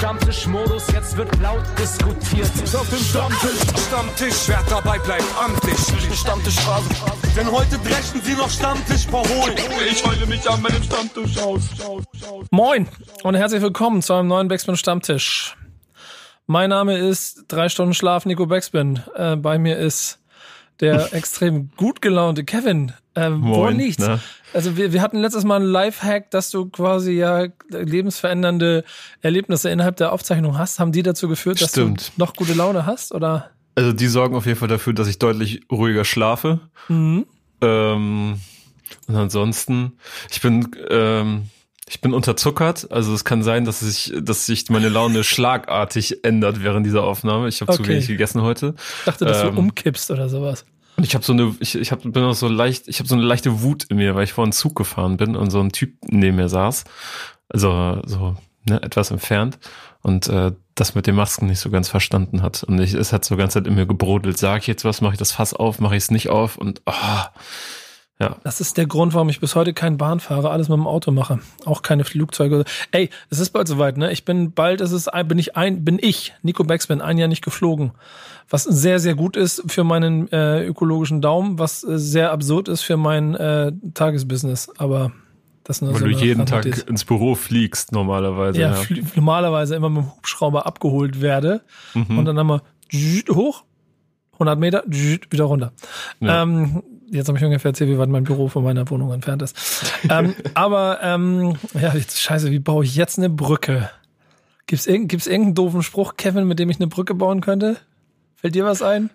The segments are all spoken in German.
Stammtischmodus, jetzt wird laut diskutiert. Auf dem Stammtisch, Stammtisch, wer dabei bleibt, amtlich. Stammtisch Phase. Denn heute brechen sie noch Stammtisch verholen. Ich heule mich an meinem Stammtisch aus. Moin und herzlich willkommen zu einem neuen Backspin Stammtisch. Mein Name ist drei Stunden Schlaf Nico Backspin. Äh, bei mir ist der extrem gut gelaunte Kevin. Äh, wo Moin, liegt's? na? Also wir, wir hatten letztes Mal einen Lifehack, dass du quasi ja lebensverändernde Erlebnisse innerhalb der Aufzeichnung hast. Haben die dazu geführt, dass Stimmt. du noch gute Laune hast? Oder? Also die sorgen auf jeden Fall dafür, dass ich deutlich ruhiger schlafe. Mhm. Ähm, und ansonsten, ich bin, ähm, ich bin unterzuckert. Also es kann sein, dass sich, dass sich meine Laune schlagartig ändert während dieser Aufnahme. Ich habe zu Okay. wenig gegessen heute. Ich dachte, dass Ähm, du umkippst oder sowas. Und ich habe so eine, ich, ich hab, bin auch so leicht, ich habe so eine leichte Wut in mir, weil ich vor einen Zug gefahren bin und so ein Typ neben mir saß. Also so ne, etwas entfernt und äh, das mit den Masken nicht so ganz verstanden hat. Und ich, es hat so ganz Zeit in mir gebrodelt. Sag ich jetzt was, mache ich das Fass auf, mache ich es nicht auf und ah, ja. Das ist der Grund, warum ich bis heute kein Bahn fahre, alles mit dem Auto mache. Auch keine Flugzeuge. Ey, es ist bald soweit, ne? Ich bin bald, es ist ein, bin ich ein, bin ich, Nico Backspin, ein Jahr nicht geflogen. Was sehr, sehr gut ist für meinen äh, ökologischen Daumen, was äh, sehr absurd ist für mein äh, Tagesbusiness. Aber das nur Weil so du eine jeden Tag Randnotiz. ins Büro fliegst normalerweise. ja, Ja, normalerweise immer mit dem Hubschrauber abgeholt werde Mhm. und dann einmal hoch, 100 Meter, wieder runter. Ja. Ähm, jetzt habe ich ungefähr erzählt, wie weit mein Büro von meiner Wohnung entfernt ist. ähm, aber ähm, ja, jetzt, scheiße, wie baue ich jetzt eine Brücke? Gibt's, irgend, gibt's irgendeinen doofen Spruch, Kevin, mit dem ich eine Brücke bauen könnte? Fällt dir was ein?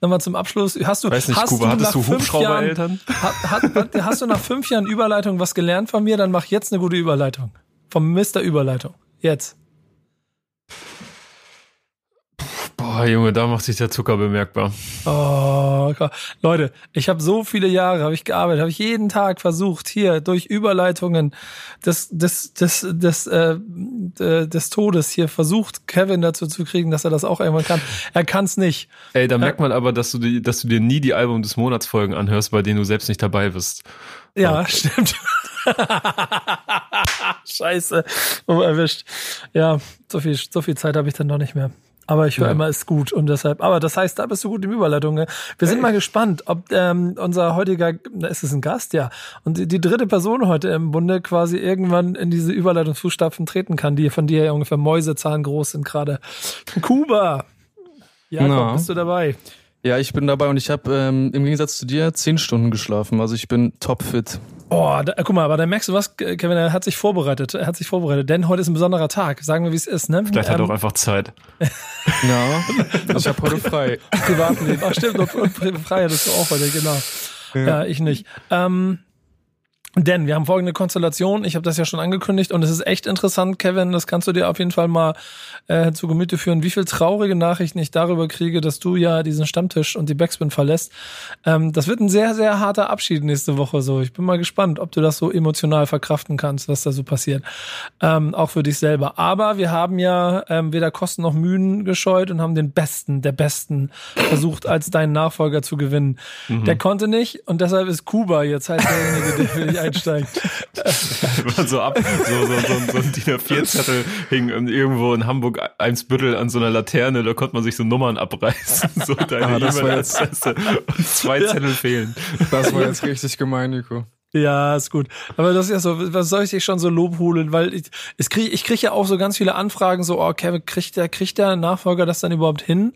Nochmal zum Abschluss. Hast du, Weiß nicht, hast Kuba, hattest du fünf Jahren, Hubschraubereltern? hat, hat, hast du nach fünf Jahren Überleitung was gelernt von mir? Dann mach jetzt eine gute Überleitung. Vom Mr. Überleitung. Jetzt. Boah, Junge, da macht sich der Zucker bemerkbar. Oh, Gott. Leute, ich habe so viele Jahre, habe ich gearbeitet, habe ich jeden Tag versucht, hier durch Überleitungen des, des, des, des, äh, äh, des Todes hier versucht, Kevin dazu zu kriegen, dass er das auch irgendwann kann. Er kann's nicht. Ey, da merkt man aber, dass du, die, dass du dir nie die Album des Monats Folgen anhörst, bei denen du selbst nicht dabei bist. Ja, stimmt. Scheiße. Oh, erwischt. Ja, so viel, so viel Zeit habe ich dann noch nicht mehr. Aber ich höre Ja. immer, ist gut und deshalb. Aber das heißt, da bist du gut im Überleitung. Ne? Wir sind mal gespannt, ob ähm, unser heutiger, na, ist es ein Gast, ja, und die, die dritte Person heute im Bunde quasi irgendwann in diese Überleitungsfußstapfen treten kann, die von dir ja ungefähr Mäusezahn groß sind gerade. Kuba. Jakob, Na. bist du dabei? Ja, ich bin dabei und ich habe ähm, im Gegensatz zu dir zehn Stunden geschlafen. Also ich bin topfit. Oh, da, guck mal, aber da merkst du was, Kevin, er hat sich vorbereitet, er hat sich vorbereitet, denn heute ist ein besonderer Tag. Sagen wir, wie es ist, ne? Vielleicht hat er Ähm, auch einfach Zeit. Ja, ich habe heute frei. Privatleben. Ach stimmt, und, und frei hattest du auch heute, genau. Ja, ich nicht. Ähm, denn wir haben folgende Konstellation. Ich habe das ja schon angekündigt und es ist echt interessant, Kevin. Das kannst du dir auf jeden Fall mal äh, zu Gemüte führen, wie viel traurige Nachrichten ich darüber kriege, dass du ja diesen Stammtisch und die Backspin verlässt. Ähm, das wird ein sehr, sehr harter Abschied nächste Woche. So, ich bin mal gespannt, ob du das so emotional verkraften kannst, was da so passiert. Ähm, auch für dich selber. Aber wir haben ja ähm, weder Kosten noch Mühen gescheut und haben den Besten der Besten versucht, als deinen Nachfolger zu gewinnen. Der konnte nicht und deshalb ist Kuba jetzt halt derjenige, der für dich einsteigt. so ab, so, so, so, so ein DIN A4-Zettel hing irgendwo in Hamburg Eimsbüttel an so einer Laterne, da konnte man sich so Nummern abreißen, so deine Ah, E-Mail-Adresse und zwei Zettel fehlen. Das war jetzt richtig gemein, Nico. Ja, ist gut. Aber das ist ja so, was soll ich dich schon so lobhudeln? Weil ich, es krieg, ich kriege ja auch so ganz viele Anfragen, so, oh, Kevin, kriegt der, kriegt der Nachfolger das dann überhaupt hin?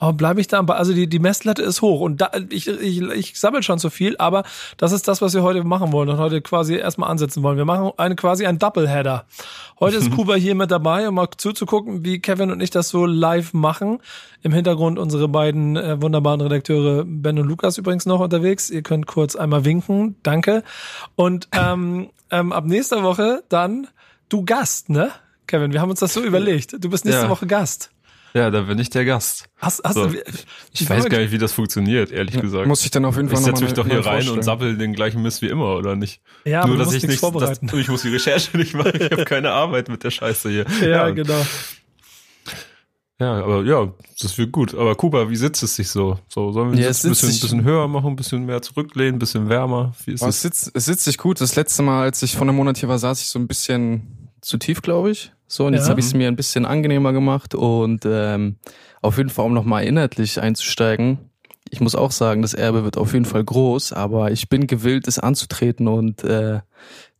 Oh, bleibe ich da? am Ball? Also die, die Messlatte ist hoch und da, ich, ich, ich sammle schon zu viel, aber das ist das, was wir heute machen wollen und heute quasi erstmal ansetzen wollen. Wir machen eine, quasi einen Doubleheader. Heute ist Kuba hier mit dabei, um mal zuzugucken, wie Kevin und ich das so live machen. Im Hintergrund unsere beiden äh, wunderbaren Redakteure Ben und Lukas übrigens noch unterwegs. Ihr könnt kurz einmal winken. Danke. Und ähm, ähm, ab nächster Woche dann du Gast, ne? Kevin, wir haben uns das so überlegt. Du bist nächste Ja. Woche Gast. Ja, da bin ich der Gast. Hast, hast So. du, Ich weiß gar nicht, wie das funktioniert, ehrlich gesagt. Muss ich dann auf jeden ich Fall setze mich doch hier rein vorstellen. und sappel den gleichen Mist wie immer, oder nicht? Ja, aber Nur, dass ich nichts nicht, vorbereiten. dass, ich muss die Recherche nicht machen, ich habe keine Arbeit mit der Scheiße hier. Ja, genau. Ja, aber ja, das wird gut. Aber Kuba, wie sitzt es sich so? So, sollen wir Ja, das es ein bisschen, bisschen höher machen, ein bisschen mehr zurücklehnen, ein bisschen wärmer? Wie ist Oh, es, sitzt, es sitzt sich gut. Das letzte Mal, als ich vor einem Monat hier war, saß ich so ein bisschen zu tief, glaube ich. So, und jetzt Ja. habe ich es mir ein bisschen angenehmer gemacht und ähm, auf jeden Fall, um nochmal inhaltlich einzusteigen. Ich muss auch sagen, das Erbe wird auf jeden Fall groß, aber ich bin gewillt, es anzutreten und äh,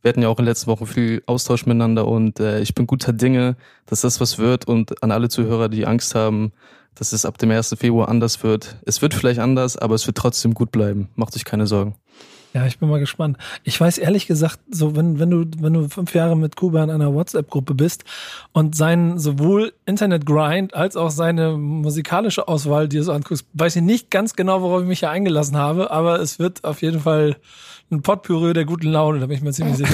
wir hatten ja auch in den letzten Wochen viel Austausch miteinander und äh, ich bin guter Dinge, dass das was wird und an alle Zuhörer, die Angst haben, dass es ab dem 1. Februar anders wird. Es wird vielleicht anders, aber es wird trotzdem gut bleiben. Macht euch keine Sorgen. Ja, ich bin mal gespannt. Ich weiß ehrlich gesagt, so wenn, wenn du, wenn du fünf Jahre mit Kuba in einer WhatsApp-Gruppe bist und seinen sowohl Internet-Grind als auch seine musikalische Auswahl dir so anguckst, weiß ich nicht ganz genau, worauf ich mich hier eingelassen habe, aber es wird auf jeden Fall ein Potpüree der guten Laune, da bin ich mir ziemlich sicher.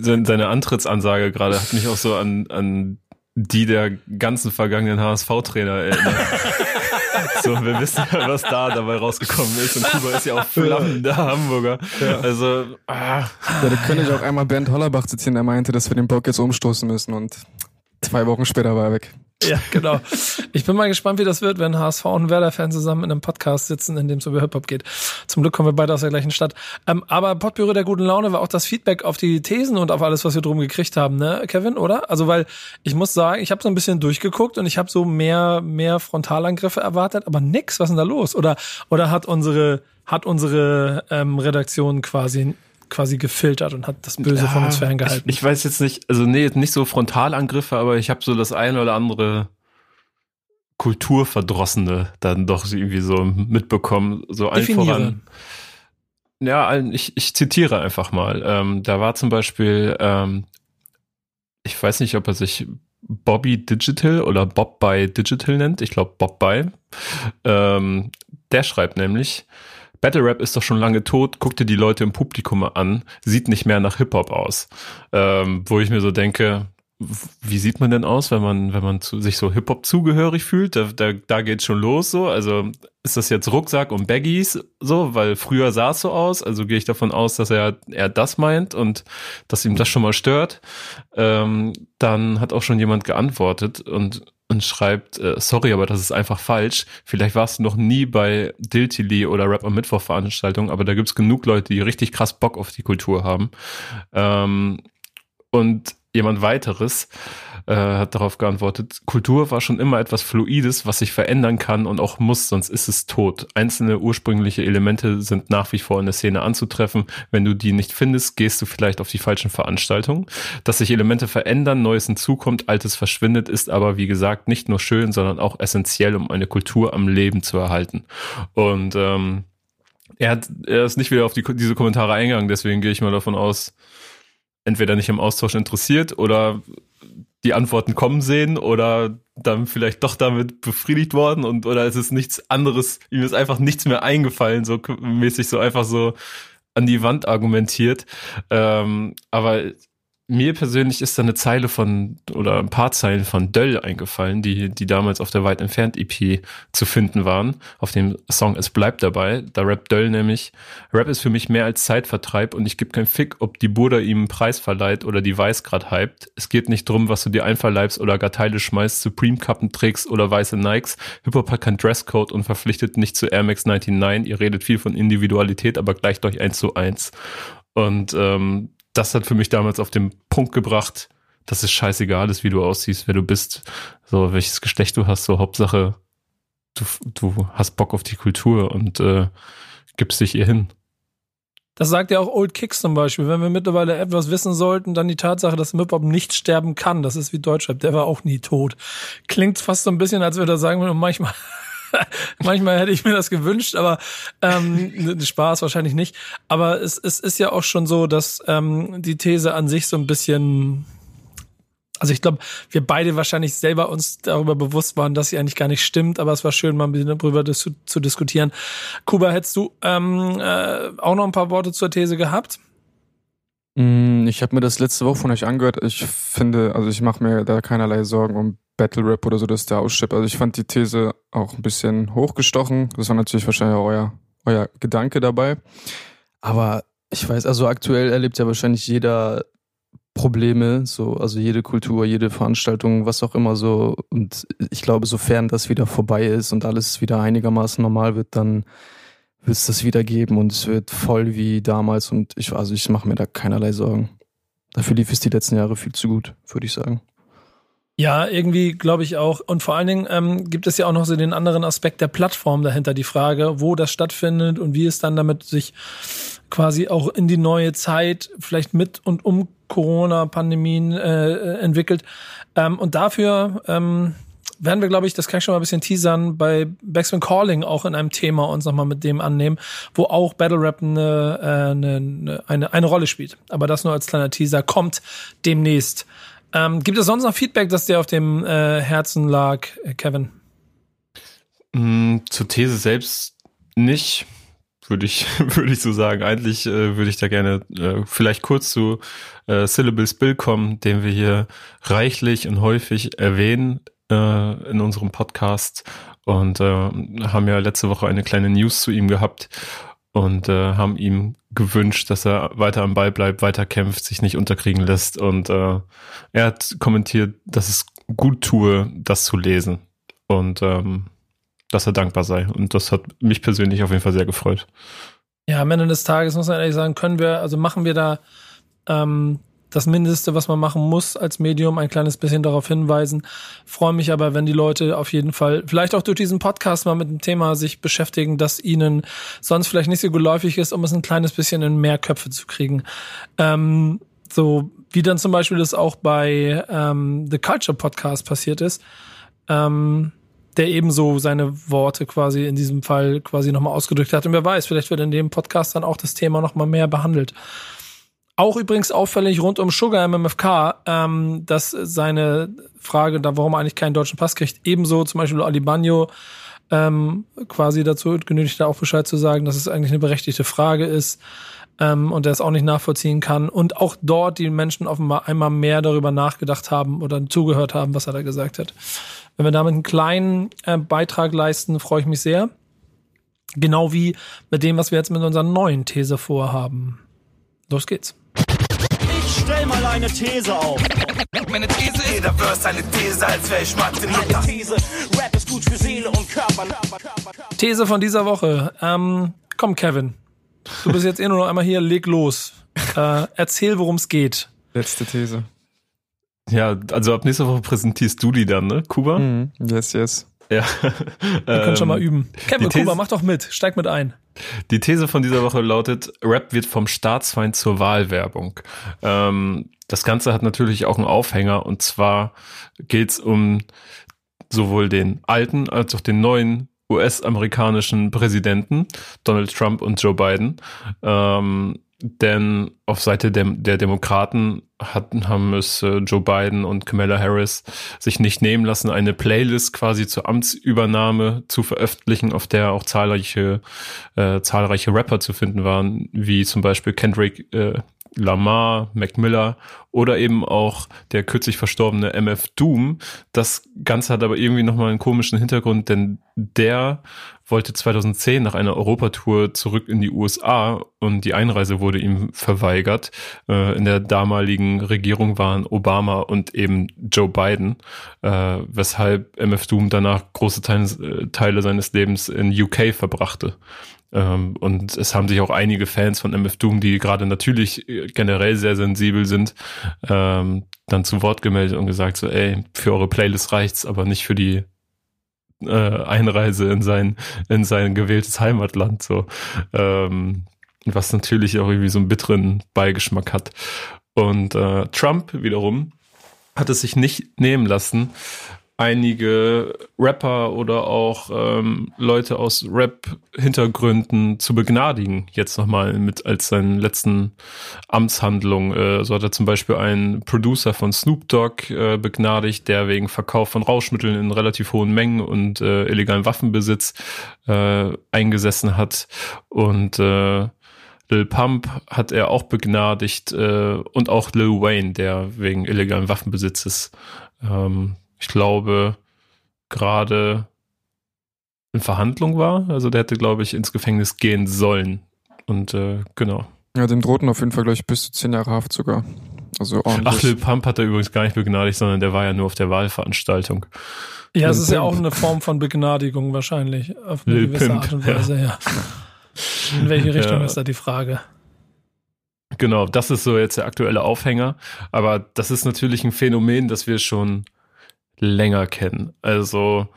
Seine Antrittsansage gerade hat mich auch so an, an die der ganzen vergangenen HSV-Trainer erinnert. So, wir wissen ja, was da dabei rausgekommen ist. Und Kuba ist ja auch flammender Hamburger. Also, ah, Ja, da könnte ich auch einmal Bernd Hollerbach zitieren, der meinte, dass wir den Bock jetzt umstoßen müssen und zwei Wochen später war er weg. Ja, genau. Ich bin mal gespannt, wie das wird, wenn HSV und Werder-Fan zusammen in einem Podcast sitzen, in dem es über Hip-Hop geht. Zum Glück kommen wir beide aus der gleichen Stadt. Ähm, aber Potpüree der guten Laune war auch das Feedback auf die Thesen und auf alles, was wir drum gekriegt haben, ne, Kevin, oder? Also, weil ich muss sagen, ich habe so ein bisschen durchgeguckt und ich habe so mehr, mehr Frontalangriffe erwartet, aber nix, was ist denn da los? Oder, oder hat unsere, hat unsere ähm, Redaktion quasi quasi gefiltert und hat das Böse von uns Ja, ferngehalten. Ich, ich weiß jetzt nicht, also nee, nicht so Frontalangriffe, aber ich habe so das eine oder andere Kulturverdrossene dann doch irgendwie so mitbekommen. So allen Definiere. voran. Ja, ich, ich zitiere einfach mal. Ähm, da war zum Beispiel, ähm, ich weiß nicht, ob er sich Bobby Digital oder Bob by Digital nennt. Ich glaube Bob by. Ähm, der schreibt nämlich, Battle Rap ist doch schon lange tot, guck dir die Leute im Publikum an, sieht nicht mehr nach Hip-Hop aus. Ähm, wo ich mir so denke, wie sieht man denn aus, wenn man, wenn man zu, sich so Hip-Hop zugehörig fühlt? Da, da, da geht's schon los so. Also ist das jetzt Rucksack und Baggies so, weil früher sah es so aus. Also gehe ich davon aus, dass er, er das meint und dass ihm das schon mal stört. Ähm, dann hat auch schon jemand geantwortet und und schreibt, äh, sorry, aber das ist einfach falsch. Vielleicht warst du noch nie bei Diltily oder Rap am Mittwoch Veranstaltungen, aber da gibt's genug Leute, die richtig krass Bock auf die Kultur haben. Ähm, und jemand weiteres äh, hat darauf geantwortet, Kultur war schon immer etwas Fluides, was sich verändern kann und auch muss, sonst ist es tot. Einzelne ursprüngliche Elemente sind nach wie vor in der Szene anzutreffen. Wenn du die nicht findest, gehst du vielleicht auf die falschen Veranstaltungen. Dass sich Elemente verändern, Neues hinzukommt, Altes verschwindet, ist aber, wie gesagt, nicht nur schön, sondern auch essentiell, um eine Kultur am Leben zu erhalten. Und ähm, er, hat, er ist nicht wieder auf die, diese Kommentare eingegangen, deswegen gehe ich mal davon aus, entweder nicht im Austausch interessiert oder die Antworten kommen sehen oder dann vielleicht doch damit befriedigt worden und oder es ist nichts anderes, ihm ist einfach nichts mehr eingefallen, so mäßig so einfach so an die Wand argumentiert. Ähm, aber mir persönlich ist da eine Zeile von oder ein paar Zeilen von Döll eingefallen, die, die damals auf der weit entfernt EP zu finden waren, auf dem Song Es bleibt dabei. Da rappt Döll nämlich, Rap ist für mich mehr als Zeitvertreib und ich gebe keinen Fick, ob die Buddha ihm einen Preis verleiht oder die Weiß grad hypt. Es geht nicht drum, was du dir einverleibst oder gar Teile schmeißt, Supreme-Kappen trägst oder weiße Nikes. Hip-Hop hat kein Dresscode und verpflichtet nicht zu Air Max 99. Ihr redet viel von Individualität, aber gleicht euch eins zu eins. Und ähm, das hat für mich damals auf den Punkt gebracht, dass es scheißegal ist, wie du aussiehst, wer du bist, so welches Geschlecht du hast, so Hauptsache, du, du hast Bock auf die Kultur und äh, gibst dich ihr hin. Das sagt ja auch Old Kicks zum Beispiel. Wenn wir mittlerweile etwas wissen sollten, dann die Tatsache, dass Hip-Hop nicht sterben kann. Das ist wie Deutschrap. Der war auch nie tot. Klingt fast so ein bisschen, als würde er sagen, manchmal, manchmal hätte ich mir das gewünscht, aber ähm, Spaß wahrscheinlich nicht. Aber es, es ist ja auch schon so, dass ähm, die These an sich so ein bisschen also ich glaube, wir beide wahrscheinlich selber uns darüber bewusst waren, dass sie eigentlich gar nicht stimmt, aber es war schön, mal ein bisschen darüber dis zu diskutieren. Kuba, hättest du ähm, äh, auch noch ein paar Worte zur These gehabt? Mm, Ich habe mir das letzte Woche von euch angehört. Ich finde, also ich mache mir da keinerlei Sorgen um Battle Rap oder so, dass der ausschippt. Also ich fand die These auch ein bisschen hochgestochen. Das war natürlich wahrscheinlich euer, euer Gedanke dabei. Aber ich weiß, also aktuell erlebt ja wahrscheinlich jeder Probleme, so, also jede Kultur, jede Veranstaltung, was auch immer so. Und ich glaube, sofern das wieder vorbei ist und alles wieder einigermaßen normal wird, dann wird es das wieder geben und es wird voll wie damals und ich, also ich mache mir da keinerlei Sorgen. Dafür lief es die letzten Jahre viel zu gut, würde ich sagen. Ja, irgendwie glaube ich auch. Und vor allen Dingen ähm, gibt es ja auch noch so den anderen Aspekt der Plattform dahinter, die Frage, wo das stattfindet und wie es dann damit sich quasi auch in die neue Zeit, vielleicht mit und um Corona-Pandemien äh, entwickelt. Ähm, und dafür ähm, werden wir, glaube ich, das kann ich schon mal ein bisschen teasern, bei Backspin Calling auch in einem Thema uns nochmal mit dem annehmen, wo auch Battle Rap eine, äh, eine, eine, eine Rolle spielt. Aber das nur als kleiner Teaser kommt demnächst. Ähm, gibt es sonst noch Feedback, das dir auf dem äh, Herzen lag, äh, Kevin? Mm, zur These selbst nicht, würde ich, würde ich so sagen. Eigentlich äh, würde ich da gerne äh, vielleicht kurz zu äh, Syllables Bill kommen, den wir hier reichlich und häufig erwähnen äh, in unserem Podcast und äh, haben ja letzte Woche eine kleine News zu ihm gehabt und äh, haben ihm gewünscht, dass er weiter am Ball bleibt, weiter kämpft, sich nicht unterkriegen lässt. Und äh, er hat kommentiert, dass es gut tue, das zu lesen und ähm, dass er dankbar sei. Und das hat mich persönlich auf jeden Fall sehr gefreut. Ja, am Ende des Tages muss man ehrlich sagen, können wir, also machen wir da ähm, das Mindeste, was man machen muss als Medium, ein kleines bisschen darauf hinweisen. Freue mich aber, wenn die Leute auf jeden Fall vielleicht auch durch diesen Podcast mal mit dem Thema sich beschäftigen, das ihnen sonst vielleicht nicht so geläufig ist, um es ein kleines bisschen in mehr Köpfe zu kriegen. Ähm, so wie dann zum Beispiel das auch bei ähm, The Culture Podcast passiert ist. Ähm, der ebenso seine Worte quasi in diesem Fall quasi nochmal ausgedrückt hat. Und wer weiß, vielleicht wird in dem Podcast dann auch das Thema nochmal mehr behandelt. Auch übrigens auffällig rund um Sugar MMFK, ähm, dass seine Frage, da warum er eigentlich keinen deutschen Pass kriegt, ebenso zum Beispiel Ali Bagno ähm, quasi dazu genötigt hat, auch Bescheid zu sagen, dass es eigentlich eine berechtigte Frage ist ähm, und er es auch nicht nachvollziehen kann. Und auch dort die Menschen offenbar einmal mehr darüber nachgedacht haben oder zugehört haben, was er da gesagt hat. Wenn wir damit einen kleinen äh, Beitrag leisten, freue ich mich sehr. Genau wie mit dem, was wir jetzt mit unserer neuen These vorhaben. Los geht's. Stell mal eine These auf. Meine These jeder Verse eine These, als wäre ich Martin Meine Luther. These, Rap ist gut für Seele und Körper. These von dieser Woche. Ähm, komm, Kevin. Du bist jetzt eh nur noch einmal hier, leg los. Äh, erzähl, worum es geht. Letzte These. Ja, also ab nächster Woche präsentierst du die dann, ne, Kuba? Mhm. Yes, yes. Ja. Wir können schon mal üben. Kevin, Kuba, mach doch mit. Steig mit ein. Die These von dieser Woche lautet, Rap wird vom Staatsfeind zur Wahlwerbung. Ähm, das Ganze hat natürlich auch einen Aufhänger und zwar geht's um sowohl den alten als auch den neuen US-amerikanischen Präsidenten, Donald Trump und Joe Biden. Ähm, denn auf Seite der, der Demokraten hatten, haben es äh, Joe Biden und Kamala Harris sich nicht nehmen lassen, eine Playlist quasi zur Amtsübernahme zu veröffentlichen, auf der auch zahlreiche, äh, zahlreiche Rapper zu finden waren, wie zum Beispiel Kendrick äh, Lamar, Mac Miller oder eben auch der kürzlich verstorbene MF Doom. Das Ganze hat aber irgendwie nochmal einen komischen Hintergrund, denn der wollte 2010 nach einer Europatour zurück in die USA und die Einreise wurde ihm verweigert. Äh, in der damaligen Regierung waren Obama und eben Joe Biden, äh, weshalb MF Doom danach große Teile, äh, Teile seines Lebens in UK verbrachte. Ähm, und es haben sich auch einige Fans von MF Doom, die gerade natürlich äh, generell sehr sensibel sind, ähm, dann zu Wort gemeldet und gesagt so, ey, für eure Playlist reicht's, aber nicht für die äh, Einreise in sein, in sein gewähltes Heimatland, so. Ähm, was natürlich auch irgendwie so einen bitteren Beigeschmack hat. Und äh, Trump wiederum hat es sich nicht nehmen lassen, einige Rapper oder auch ähm, Leute aus Rap-Hintergründen zu begnadigen, jetzt nochmal mit als seinen letzten Amtshandlung. Äh, so hat er zum Beispiel einen Producer von Snoop Dogg äh, begnadigt, der wegen Verkauf von Rauschmitteln in relativ hohen Mengen und äh, illegalen Waffenbesitz äh, eingesessen hat. Und äh, Lil Pump hat er auch begnadigt äh, und auch Lil Wayne, der wegen illegalen Waffenbesitzes ähm, ich glaube, gerade in Verhandlung war. Also der hätte, glaube ich, ins Gefängnis gehen sollen. Und äh, genau. Ja, dem drohten auf jeden Fall gleich bis zu zehn Jahre Haft sogar. Also ordentlich. Ach, Lil Pump hat er übrigens gar nicht begnadigt, sondern der war ja nur auf der Wahlveranstaltung. Ja, es ist ja Pimp. auch eine Form von Begnadigung wahrscheinlich. Auf eine Lil gewisse Pimp, Art und Weise, ja. In welche Richtung Ja. ist da die Frage? Genau, das ist so jetzt der aktuelle Aufhänger. Aber das ist natürlich ein Phänomen, das wir schon länger kennen. Also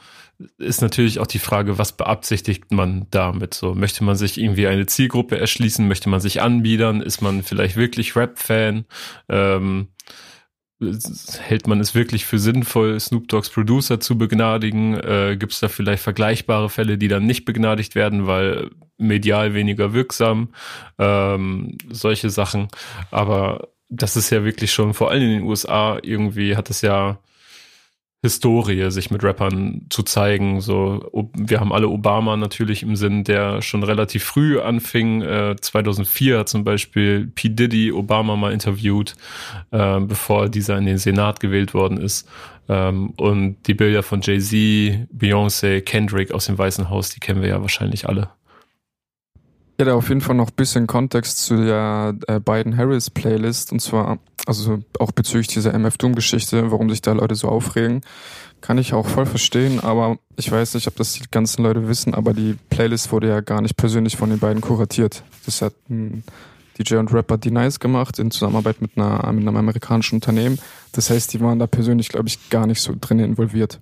ist natürlich auch die Frage, was beabsichtigt man damit? So, möchte man sich irgendwie eine Zielgruppe erschließen? Möchte man sich anbiedern? Ist man vielleicht wirklich Rap-Fan? Ähm, hält man es wirklich für sinnvoll, Snoop Dogs Producer zu begnadigen? Äh, Gibt es da vielleicht vergleichbare Fälle, die dann nicht begnadigt werden, weil medial weniger wirksam? Ähm, solche Sachen. Aber das ist ja wirklich schon, vor allem in den USA, irgendwie hat es ja Historie, sich mit Rappern zu zeigen. So, wir haben alle Obama natürlich im Sinn, der schon relativ früh anfing. Äh, 2004 hat zum Beispiel P. Diddy Obama mal interviewt, äh, bevor dieser in den Senat gewählt worden ist. Ähm, und die Bilder von Jay-Z, Beyoncé, Kendrick aus dem Weißen Haus, die kennen wir ja wahrscheinlich alle. Ich hätte auf jeden Fall noch ein bisschen Kontext zu der äh, Biden Harris Playlist und zwar, also auch bezüglich dieser MF Doom Geschichte, warum sich da Leute so aufregen, kann ich auch voll verstehen, aber ich weiß nicht, ob das die ganzen Leute wissen, aber die Playlist wurde ja gar nicht persönlich von den beiden kuratiert. Das hat ein DJ und Rapper D-Nice gemacht in Zusammenarbeit mit, einer, mit einem amerikanischen Unternehmen. Das heißt, die waren da persönlich, glaube ich, gar nicht so drin involviert.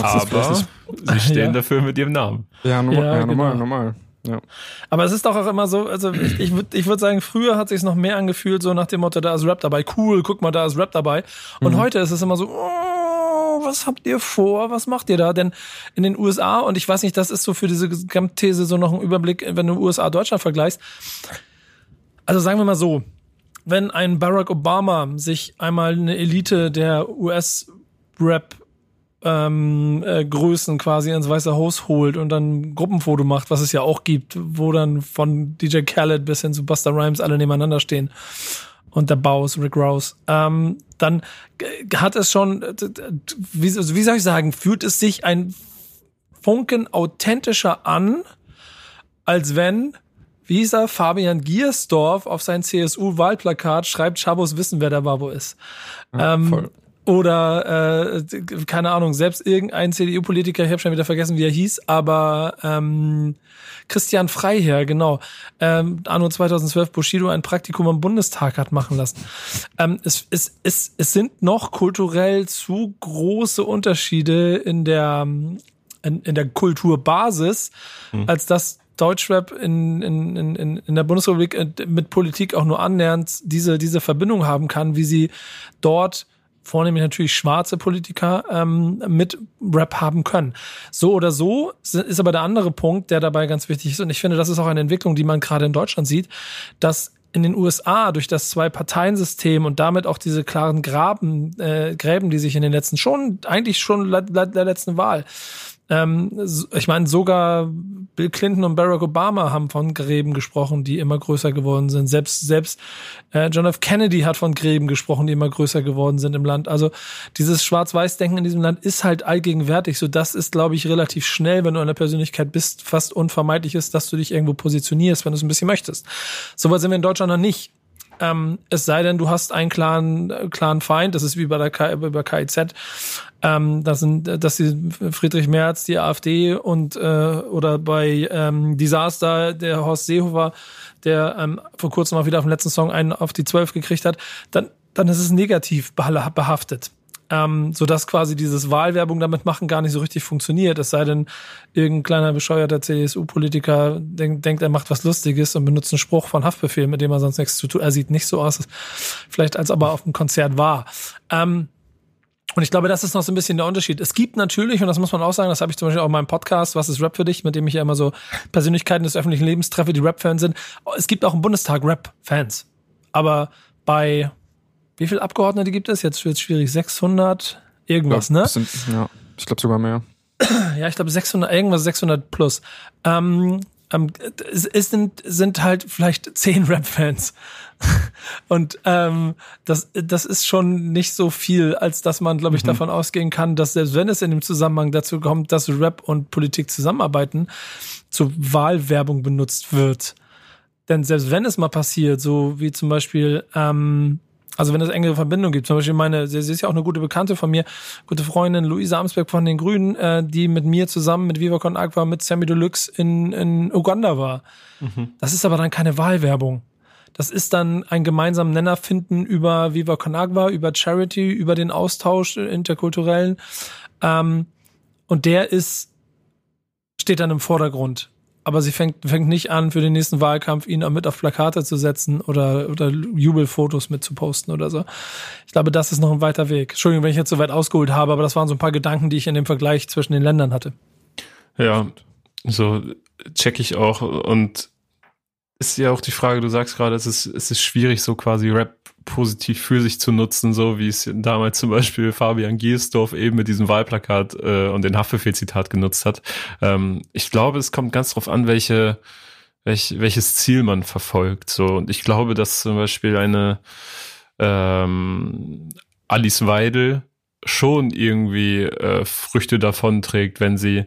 Aber sie stehen ja. dafür mit ihrem Namen. Ja, normal, ja, ja normal, genau. normal. Ja. Aber es ist doch auch immer so, also ich, ich würde ich würd sagen, früher hat sich noch mehr angefühlt, so nach dem Motto, da ist Rap dabei, cool, guck mal, da ist Rap dabei. Und mhm. heute ist es immer so, oh, was habt ihr vor, was macht ihr da? Denn in den USA, und ich weiß nicht, das ist so für diese Gesamtthese so noch ein Überblick, wenn du USA Deutschland vergleichst. Also sagen wir mal so, wenn ein Barack Obama sich einmal eine Elite der US-Rap ähm, äh, Größen quasi ins Weiße Haus holt und dann Gruppenfoto macht, was es ja auch gibt, wo dann von DJ Khaled bis hin zu Buster Rhymes alle nebeneinander stehen. Und der Baus, Rick Rouse, ähm, dann hat es schon, wie, wie soll ich sagen, fühlt es sich ein Funken authentischer an, als wenn wie hieß er, Fabian Giersdorf auf sein CSU-Wahlplakat schreibt, Chabos wissen, wer der Babo ist. Ja, ähm, oder, äh, keine Ahnung, selbst irgendein CDU-Politiker, ich habe schon wieder vergessen, wie er hieß, aber ähm, Christian Freiherr, genau, ähm, anno 2012 Bushido ein Praktikum am Bundestag hat machen lassen. Ähm, es, es, es, es sind noch kulturell zu große Unterschiede in der, in, in der Kulturbasis, mhm. als dass Deutschrap in, in, in, in der Bundesrepublik äh, mit Politik auch nur annähernd diese, diese Verbindung haben kann, wie sie dort vornehmlich natürlich schwarze Politiker ähm, mit Rap haben können. So oder so ist aber der andere Punkt, der dabei ganz wichtig ist. Und ich finde, das ist auch eine Entwicklung, die man gerade in Deutschland sieht, dass in den USA durch das Zwei-Parteien-System und damit auch diese klaren Graben, äh, Gräben, die sich in den letzten schon, eigentlich schon der letzten Wahl ähm, ich meine, sogar Bill Clinton und Barack Obama haben von Gräben gesprochen, die immer größer geworden sind. Selbst, selbst äh, John F. Kennedy hat von Gräben gesprochen, die immer größer geworden sind im Land. Also dieses Schwarz-Weiß-Denken in diesem Land ist halt allgegenwärtig. So, das ist, glaube ich, relativ schnell, wenn du eine Persönlichkeit bist, fast unvermeidlich ist, dass du dich irgendwo positionierst, wenn du es ein bisschen möchtest. So weit sind wir in Deutschland noch nicht. Ähm, es sei denn, du hast einen klaren, klaren Feind, das ist wie bei der K, bei KIZ. Ähm, das sind, das die Friedrich Merz, die AfD und äh, oder bei ähm, Disaster der Horst Seehofer, der ähm, vor kurzem mal wieder auf dem letzten Song einen auf die Zwölf gekriegt hat, dann, dann ist es negativ behaftet ähm, sodass quasi dieses Wahlwerbung damit machen gar nicht so richtig funktioniert. Es sei denn, irgendein kleiner bescheuerter CSU-Politiker denk, denkt, er macht was Lustiges und benutzt einen Spruch von Haftbefehl, mit dem er sonst nichts zu tun. Er sieht nicht so aus, vielleicht als aber auf einem Konzert war. Ähm, und ich glaube, das ist noch so ein bisschen der Unterschied. Es gibt natürlich, und das muss man auch sagen, das habe ich zum Beispiel auch in meinem Podcast, Was ist Rap für dich, mit dem ich ja immer so Persönlichkeiten des öffentlichen Lebens treffe, die Rap-Fans sind. Es gibt auch im Bundestag Rap-Fans. Aber bei wie viele Abgeordnete gibt es? Jetzt wird es schwierig. 600 irgendwas, glaub, ne? Sind, ja, ich glaube sogar mehr. ja, ich glaube 600, irgendwas 600 plus. Ähm, ähm, es sind, sind halt vielleicht zehn Rap-Fans. Und ähm, das, das ist schon nicht so viel, als dass man, glaube ich, mhm. davon ausgehen kann, dass selbst wenn es in dem Zusammenhang dazu kommt, dass Rap und Politik zusammenarbeiten, zur Wahlwerbung benutzt wird. Denn selbst wenn es mal passiert, so wie zum Beispiel ähm, also wenn es enge Verbindung gibt, zum Beispiel meine, sie, ist ja auch eine gute Bekannte von mir, gute Freundin Luisa Amsberg von den Grünen, äh, die mit mir zusammen mit Viva Con Agua mit Sammy Deluxe in, in Uganda war. Mhm. Das ist aber dann keine Wahlwerbung. Das ist dann ein gemeinsamen Nenner finden über Viva Con Agua, über Charity, über den Austausch interkulturellen. Ähm, und der ist, steht dann im Vordergrund. Aber sie fängt, fängt nicht an, für den nächsten Wahlkampf ihn mit auf Plakate zu setzen oder, oder Jubelfotos mit zu posten oder so. Ich glaube, das ist noch ein weiter Weg. Entschuldigung, wenn ich jetzt so weit ausgeholt habe, aber das waren so ein paar Gedanken, die ich in dem Vergleich zwischen den Ländern hatte. Ja, so check ich auch. Und ist ja auch die Frage, du sagst gerade, es ist, es ist schwierig, so quasi Rap positiv für sich zu nutzen, so wie es damals zum Beispiel Fabian Giersdorf eben mit diesem Wahlplakat äh, und den Haftbefehl-Zitat genutzt hat. Ähm, ich glaube, es kommt ganz drauf an, welche, welch, welches Ziel man verfolgt. So und ich glaube, dass zum Beispiel eine ähm, Alice Weidel schon irgendwie äh, Früchte davon trägt, wenn sie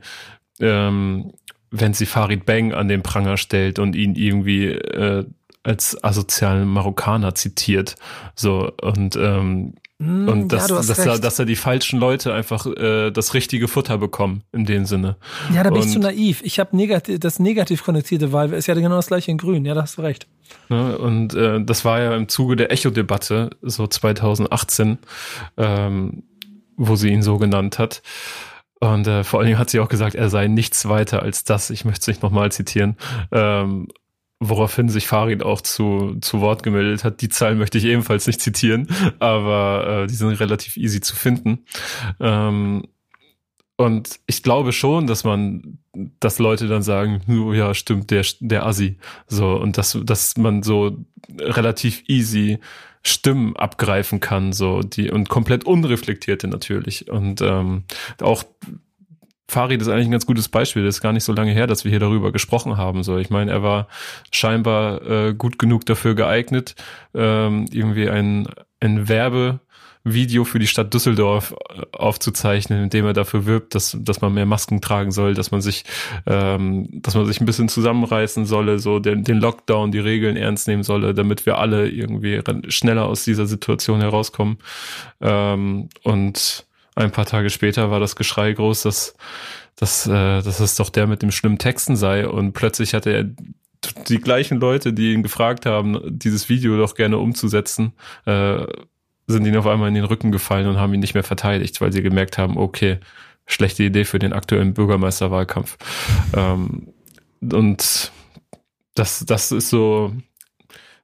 ähm, wenn sie Farid Bang an den Pranger stellt und ihn irgendwie äh, als asozialen Marokkaner zitiert. So, und ähm, Mm, und dass, ja, dass, er, dass er die falschen Leute einfach äh, das richtige Futter bekommen, in dem Sinne. Ja, da bin ich Und- zu naiv. Ich habe negativ, das negativ konnotierte Wahl ist ja genau das gleiche in Grün. Ja, da hast du recht. Ne? Und äh, das war ja im Zuge der Echo-Debatte, so 2018, ähm, wo sie ihn so genannt hat. Und äh, vor allen Dingen hat sie auch gesagt, er sei nichts weiter als das. Ich möchte es nicht nochmal zitieren. Ähm, woraufhin sich Farid auch zu, zu Wort gemeldet hat. Die Zahlen möchte ich ebenfalls nicht zitieren, aber äh, die sind relativ easy zu finden. Ähm, und ich glaube schon, dass man, dass Leute dann sagen, "Hm, ja, stimmt, der, der Assi. So, und dass, dass man so relativ easy Stimmen abgreifen kann, so, die, und komplett unreflektierte natürlich. Und ähm, auch Farid ist eigentlich ein ganz gutes Beispiel. Das ist gar nicht so lange her, dass wir hier darüber gesprochen haben. So, ich meine, er war scheinbar äh, gut genug dafür geeignet, ähm, irgendwie ein, ein Werbevideo für die Stadt Düsseldorf äh, aufzuzeichnen, indem er dafür wirbt, dass, dass man mehr Masken tragen soll, dass man sich, ähm, dass man sich ein bisschen zusammenreißen solle, so den, den Lockdown, die Regeln ernst nehmen solle, damit wir alle irgendwie schneller aus dieser Situation herauskommen. Ähm, und ein paar Tage später war das Geschrei groß, dass, dass, äh, dass es doch der mit dem schlimmen Texten sei. Und plötzlich hatte er die gleichen Leute, die ihn gefragt haben, dieses Video doch gerne umzusetzen, äh, sind ihnen auf einmal in den Rücken gefallen und haben ihn nicht mehr verteidigt, weil sie gemerkt haben, okay, schlechte Idee für den aktuellen Bürgermeisterwahlkampf. Ähm, und das, das ist so,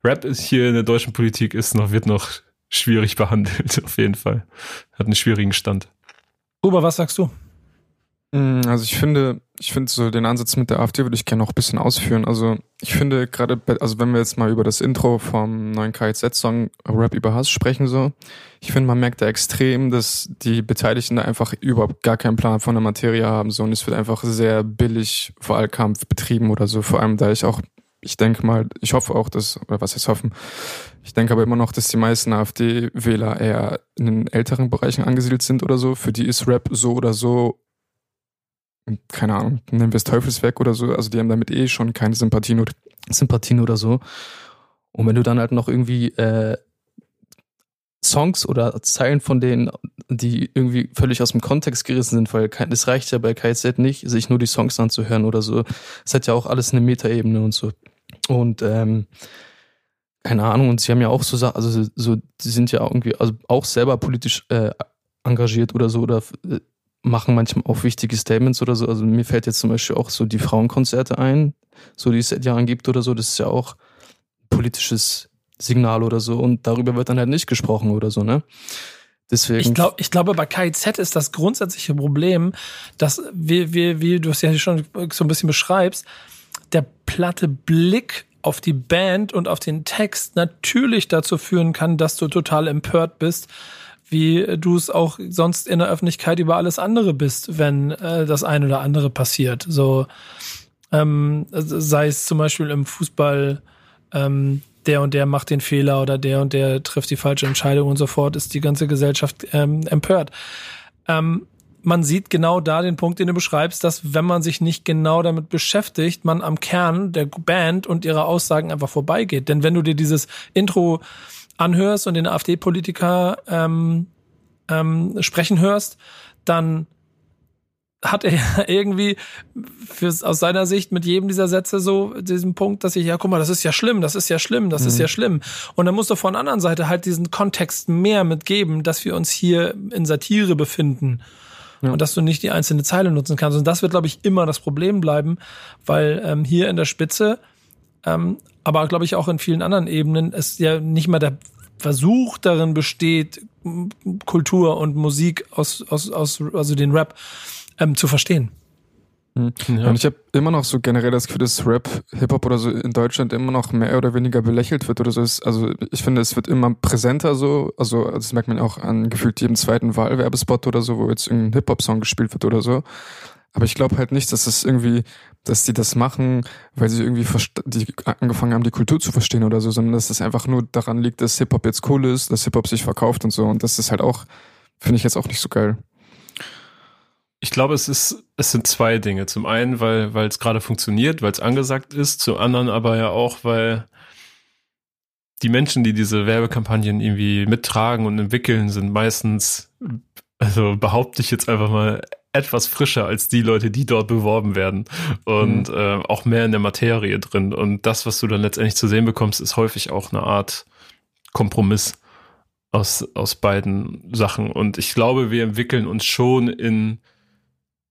Rap ist hier in der deutschen Politik ist noch, wird noch schwierig behandelt, auf jeden Fall. Hat einen schwierigen Stand. Huber, was sagst du? Mm, Also ich finde, ich finde so den Ansatz mit der AfD würde ich gerne noch ein bisschen ausführen. Also ich finde gerade, also wenn wir jetzt mal über das Intro vom neuen KZ-Song Rap über Hass sprechen so, ich finde, man merkt da extrem, dass die Beteiligten da einfach überhaupt gar keinen Plan von der Materie haben so und es wird einfach sehr billig Wahlkampf betrieben oder so. Vor allem da ich auch, ich denke mal, ich hoffe auch, dass, oder was heißt hoffen, ich denke aber immer noch, dass die meisten AfD-Wähler eher in den älteren Bereichen angesiedelt sind oder so. Für die ist Rap so oder so keine Ahnung, nehmen wir es Teufelswerk oder so, also die haben damit eh schon keine Sympathien oder Sympathien oder so. Und wenn du dann halt noch irgendwie äh, Songs oder Zeilen von denen, die irgendwie völlig aus dem Kontext gerissen sind, weil es reicht ja bei KZ nicht, sich nur die Songs anzuhören oder so. Es hat ja auch alles eine Metaebene und so. Und ähm, keine Ahnung, und sie haben ja auch so, Sa- also so, sie sind ja irgendwie also auch selber politisch äh, engagiert oder so oder äh, machen manchmal auch wichtige Statements oder so. Also mir fällt jetzt zum Beispiel auch so die Frauenkonzerte ein, so die es seit Jahren gibt oder so. Das ist ja auch politisches Signal oder so. Und darüber wird dann halt nicht gesprochen oder so, ne? Deswegen. Ich, glaub, ich glaube, bei KIZ ist das grundsätzliche Problem, dass wir, wir, wie du es ja schon so ein bisschen beschreibst, der platte Blick auf die Band und auf den Text natürlich dazu führen kann, dass du total empört bist, wie du es auch sonst in der Öffentlichkeit über alles andere bist, wenn äh, das eine oder andere passiert. So ähm, sei es zum Beispiel im Fußball, ähm, der und der macht den Fehler oder der und der trifft die falsche Entscheidung und so fort, ist die ganze Gesellschaft ähm, empört. Ähm, man sieht genau da den Punkt, den du beschreibst, dass wenn man sich nicht genau damit beschäftigt, man am Kern der Band und ihrer Aussagen einfach vorbeigeht. Denn wenn du dir dieses Intro anhörst und den AfD-Politiker ähm, ähm, sprechen hörst, dann hat er ja irgendwie fürs, aus seiner Sicht mit jedem dieser Sätze so diesen Punkt, dass ich, ja, guck mal, das ist ja schlimm, das ist ja schlimm, das mhm. ist ja schlimm. Und dann musst du von der anderen Seite halt diesen Kontext mehr mitgeben, dass wir uns hier in Satire befinden. Und dass du nicht die einzelne Zeile nutzen kannst. Und das wird, glaube ich, immer das Problem bleiben, weil ähm, hier in der Spitze, ähm, aber glaube ich auch in vielen anderen Ebenen, es ja nicht mal der Versuch darin besteht, Kultur und Musik aus, aus, aus also den Rap ähm, zu verstehen. Hm. Ja. Und ich habe immer noch so generell das Gefühl, dass Rap, Hip-Hop oder so in Deutschland immer noch mehr oder weniger belächelt wird oder so. Also ich finde, es wird immer präsenter so. Also das merkt man auch an gefühlt jedem zweiten Wahlwerbespot oder so, wo jetzt irgendein Hip-Hop-Song gespielt wird oder so. Aber ich glaube halt nicht, dass es irgendwie, dass die das machen, weil sie irgendwie die angefangen haben, die Kultur zu verstehen oder so, sondern dass es einfach nur daran liegt, dass Hip-Hop jetzt cool ist, dass Hip-Hop sich verkauft und so. Und das ist halt auch, finde ich jetzt auch nicht so geil. Ich glaube, es ist, es sind zwei Dinge. Zum einen, weil, weil es gerade funktioniert, weil es angesagt ist, zum anderen aber ja auch, weil die Menschen, die diese Werbekampagnen irgendwie mittragen und entwickeln, sind meistens, also behaupte ich jetzt einfach mal, etwas frischer als die Leute, die dort beworben werden und mhm. äh, auch mehr in der Materie drin. Und das, was du dann letztendlich zu sehen bekommst, ist häufig auch eine Art Kompromiss aus, aus beiden Sachen. Und ich glaube, wir entwickeln uns schon in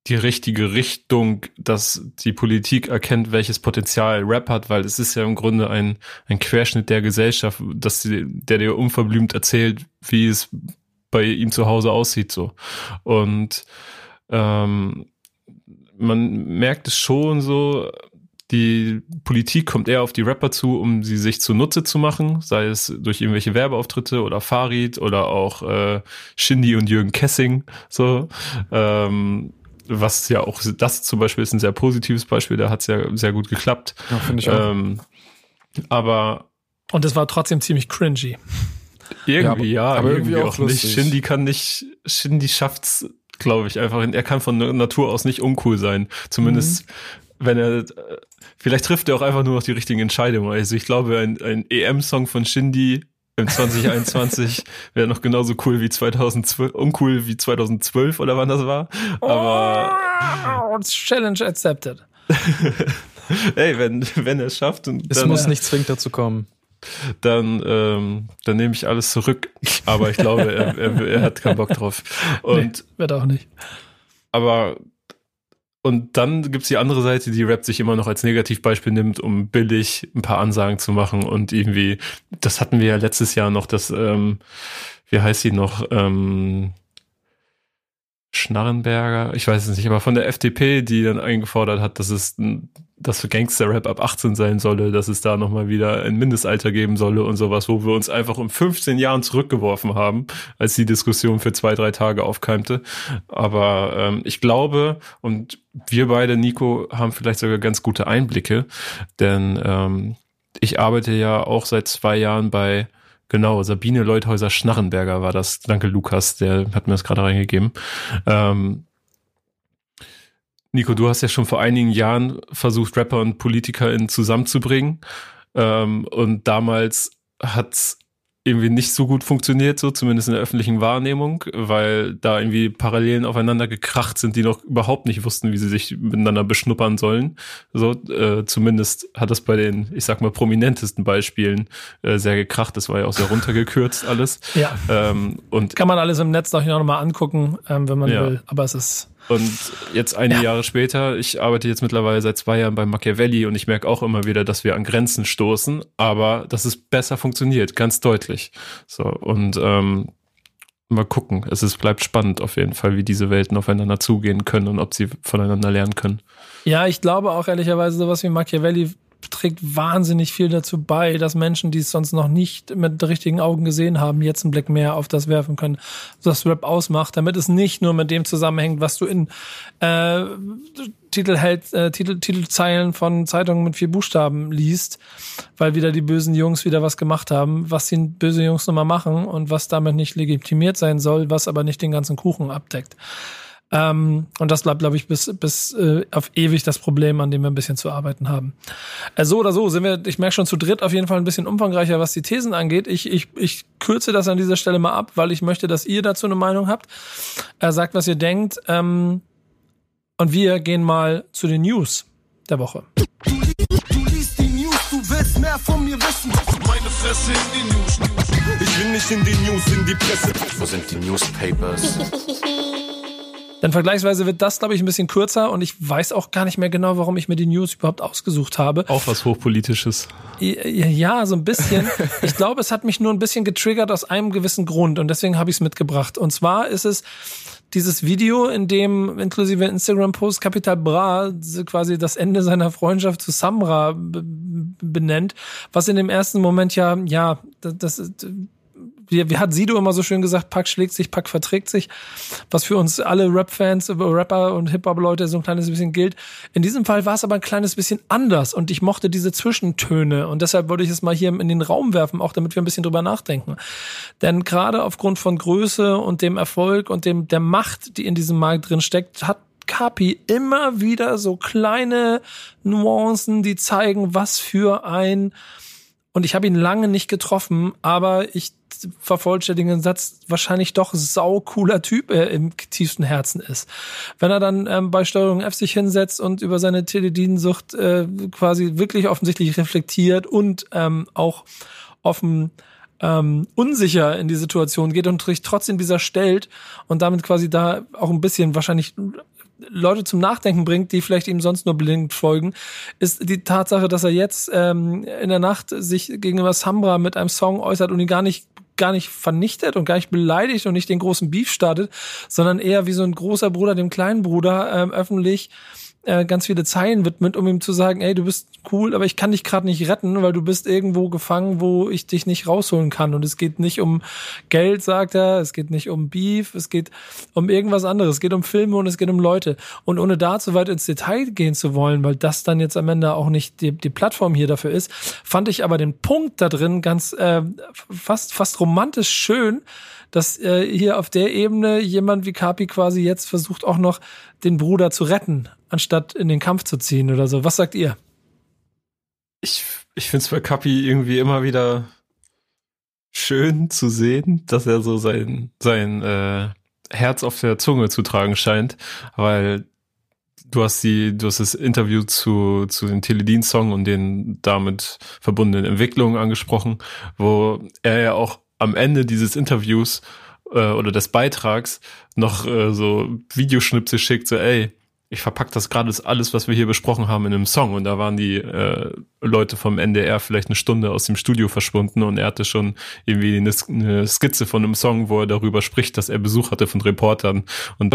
die richtige Richtung, dass die Politik erkennt, welches Potenzial Rap hat, weil es ist ja im Grunde ein, ein Querschnitt der Gesellschaft, dass die, der dir unverblümt erzählt, wie es bei ihm zu Hause aussieht, so. Und ähm, man merkt es schon so, die Politik kommt eher auf die Rapper zu, um sie sich zunutze zu machen, sei es durch irgendwelche Werbeauftritte oder Farid oder auch äh, Shindy und Jürgen Kessing, so. Ähm, was ja auch, das zum Beispiel ist ein sehr positives Beispiel, da hat es ja sehr gut geklappt. Ja, finde ich auch. Ähm, aber. Und es war trotzdem ziemlich cringy. Irgendwie, ja, aber, ja, aber irgendwie, irgendwie, auch, auch nicht. Shindy kann nicht, Shindy schafft's, glaube ich, einfach. Er kann von Natur aus nicht uncool sein. Zumindest, mhm. wenn er, vielleicht trifft er auch einfach nur noch die richtigen Entscheidungen. Also ich glaube, ein, ein EM-Song von Shindy im 2021 wäre noch genauso cool wie 2012, uncool wie 2012 oder wann das war. Aber oh, Challenge accepted. Ey, wenn wenn er es schafft und es dann, muss nicht zwingend dazu kommen. Dann ähm, dann nehme ich alles zurück. Aber ich glaube, er, er, er hat keinen Bock drauf. Und nee, wird auch nicht. Aber und dann gibt's die andere Seite, die Rap sich immer noch als Negativbeispiel nimmt, um billig ein paar Ansagen zu machen und irgendwie, das hatten wir ja letztes Jahr noch, das, ähm, wie heißt sie noch, ähm, Schnarrenberger, ich weiß es nicht, aber von der FDP, die dann eingefordert hat, dass es dass Gangster-Rap ab 18 sein solle, dass es da nochmal wieder ein Mindestalter geben solle und sowas, wo wir uns einfach um 15 Jahren zurückgeworfen haben, als die Diskussion für zwei, drei Tage aufkeimte. Aber ähm, ich glaube, und wir beide, Nico, haben vielleicht sogar ganz gute Einblicke, denn ähm, ich arbeite ja auch seit zwei Jahren bei Genau, Sabine Leuthäuser-Schnarrenberger war das. Danke, Lukas, der hat mir das gerade reingegeben. Ähm, Nico, du hast ja schon vor einigen Jahren versucht, Rapper und PolitikerInnen zusammenzubringen. Ähm, und damals hat's irgendwie nicht so gut funktioniert, so zumindest in der öffentlichen Wahrnehmung, weil da irgendwie Parallelen aufeinander gekracht sind, die noch überhaupt nicht wussten, wie sie sich miteinander beschnuppern sollen. So, äh, zumindest hat das bei den, ich sag mal, prominentesten Beispielen äh, sehr gekracht. Das war ja auch sehr runtergekürzt alles. Ja. Ähm, und kann man alles im Netz noch mal angucken, ähm, wenn man ja. will. Aber es ist und jetzt einige ja. Jahre später, ich arbeite jetzt mittlerweile seit zwei Jahren bei Machiavelli und ich merke auch immer wieder, dass wir an Grenzen stoßen, aber dass es besser funktioniert, ganz deutlich. So, und ähm, mal gucken. Es ist, bleibt spannend auf jeden Fall, wie diese Welten aufeinander zugehen können und ob sie voneinander lernen können. Ja, ich glaube auch ehrlicherweise, sowas wie Machiavelli trägt wahnsinnig viel dazu bei, dass Menschen, die es sonst noch nicht mit richtigen Augen gesehen haben, jetzt einen Blick mehr auf das werfen können, was Rap ausmacht, damit es nicht nur mit dem zusammenhängt, was du in äh, Titel hält, äh, Titel, Titelzeilen von Zeitungen mit vier Buchstaben liest, weil wieder die bösen Jungs wieder was gemacht haben, was die böse Jungs nochmal machen und was damit nicht legitimiert sein soll, was aber nicht den ganzen Kuchen abdeckt. Ähm, und das bleibt, glaube ich, bis, bis äh, auf ewig das Problem, an dem wir ein bisschen zu arbeiten haben. Äh, so oder so sind wir, ich merke schon zu dritt auf jeden Fall ein bisschen umfangreicher, was die Thesen angeht. Ich, ich, ich kürze das an dieser Stelle mal ab, weil ich möchte, dass ihr dazu eine Meinung habt. Er sagt, was ihr denkt. Ähm, Und wir gehen mal zu den News der Woche. Du liest die News, du willst mehr von mir wissen. Meine Fresse in die News. Ich will nicht in die News, in die Presse. Wo sind die Newspapers? Dann vergleichsweise wird das, glaube ich, ein bisschen kürzer und ich weiß auch gar nicht mehr genau, warum ich mir die News überhaupt ausgesucht habe. Auch was Hochpolitisches. Ja, so ein bisschen. Ich glaube, es hat mich nur ein bisschen getriggert aus einem gewissen Grund und deswegen habe ich es mitgebracht. Und zwar ist es dieses Video, in dem inklusive Instagram-Post Capital Bra quasi das Ende seiner Freundschaft zu Samra benennt, was in dem ersten Moment ja, ja, das, das wie, wie hat Sido immer so schön gesagt, Pack schlägt sich, Pack verträgt sich, was für uns alle Rap-Fans, Rapper und Hip-Hop-Leute so ein kleines bisschen gilt. In diesem Fall war es aber ein kleines bisschen anders und ich mochte diese Zwischentöne und deshalb wollte ich es mal hier in den Raum werfen, auch damit wir ein bisschen drüber nachdenken. Denn gerade aufgrund von Größe und dem Erfolg und dem, der Macht, die in diesem Markt drin steckt, hat Kapi immer wieder so kleine Nuancen, die zeigen, was für ein und ich habe ihn lange nicht getroffen, aber ich vervollständigen den Satz, wahrscheinlich doch sau cooler Typ er im tiefsten Herzen ist. Wenn er dann ähm, bei Steuerung F sich hinsetzt und über seine Teledinsucht äh, quasi wirklich offensichtlich reflektiert und ähm, auch offen ähm, unsicher in die Situation geht und sich trotzdem dieser stellt und damit quasi da auch ein bisschen wahrscheinlich Leute zum Nachdenken bringt, die vielleicht ihm sonst nur blind folgen, ist die Tatsache, dass er jetzt ähm, in der Nacht sich gegenüber Sambra mit einem Song äußert und ihn gar nicht gar nicht vernichtet und gar nicht beleidigt und nicht den großen Beef startet, sondern eher wie so ein großer Bruder dem kleinen Bruder ähm, öffentlich äh, ganz viele Zeilen widmet, um ihm zu sagen, ey, du bist cool, aber ich kann dich gerade nicht retten, weil du bist irgendwo gefangen, wo ich dich nicht rausholen kann. Und es geht nicht um Geld, sagt er, es geht nicht um Beef, es geht um irgendwas anderes, es geht um Filme und es geht um Leute. Und ohne da zu weit ins Detail gehen zu wollen, weil das dann jetzt am Ende auch nicht die, die Plattform hier dafür ist, fand ich aber den Punkt da drin ganz äh, fast, fast romantisch schön, dass äh, hier auf der Ebene jemand wie Kapi quasi jetzt versucht auch noch den Bruder zu retten, anstatt in den Kampf zu ziehen oder so. Was sagt ihr? Ich, ich finde es bei Kapi irgendwie immer wieder schön zu sehen, dass er so sein, sein äh, Herz auf der Zunge zu tragen scheint, weil du hast die, du hast das Interview zu, zu dem Teledin-Song und den damit verbundenen Entwicklungen angesprochen, wo er ja auch am Ende dieses Interviews äh, oder des Beitrags noch äh, so Videoschnipsel schickt, so ey, ich verpack das gerade alles, was wir hier besprochen haben, in einem Song. Und da waren die äh, Leute vom NDR vielleicht eine Stunde aus dem Studio verschwunden und er hatte schon irgendwie eine, eine Skizze von einem Song, wo er darüber spricht, dass er Besuch hatte von Reportern. Und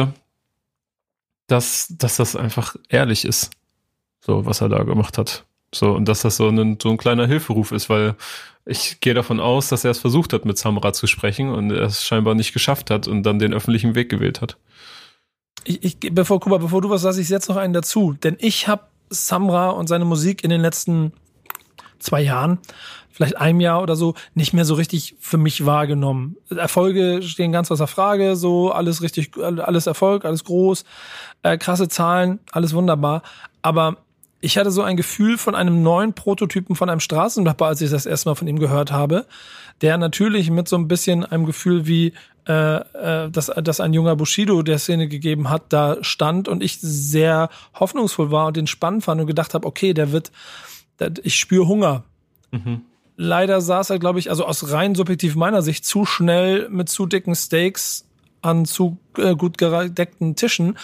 dass, dass das einfach ehrlich ist, so was er da gemacht hat. So, und dass das so ein, so ein kleiner Hilferuf ist, weil ich gehe davon aus, dass er es versucht hat, mit Samra zu sprechen und er es scheinbar nicht geschafft hat und dann den öffentlichen Weg gewählt hat. Ich, ich bevor, Kuba, bevor du was sagst, ich setze noch einen dazu. Denn ich habe Samra und seine Musik in den letzten zwei Jahren, vielleicht einem Jahr oder so, nicht mehr so richtig für mich wahrgenommen. Erfolge stehen ganz außer Frage, so alles richtig, alles Erfolg, alles groß, äh, krasse Zahlen, alles wunderbar. Aber ich hatte so ein Gefühl von einem neuen Prototypen von einem Straßennachbar, als ich das erste Mal von ihm gehört habe, der natürlich mit so ein bisschen einem Gefühl wie äh, äh, dass, dass ein junger Bushido der Szene gegeben hat, da stand und ich sehr hoffnungsvoll war und den spannend fand und gedacht habe, okay, der wird, der, ich spüre Hunger. Mhm. Leider saß er, glaube ich, also aus rein subjektiv meiner Sicht zu schnell mit zu dicken Steaks an zu äh, gut gedeckten Tischen,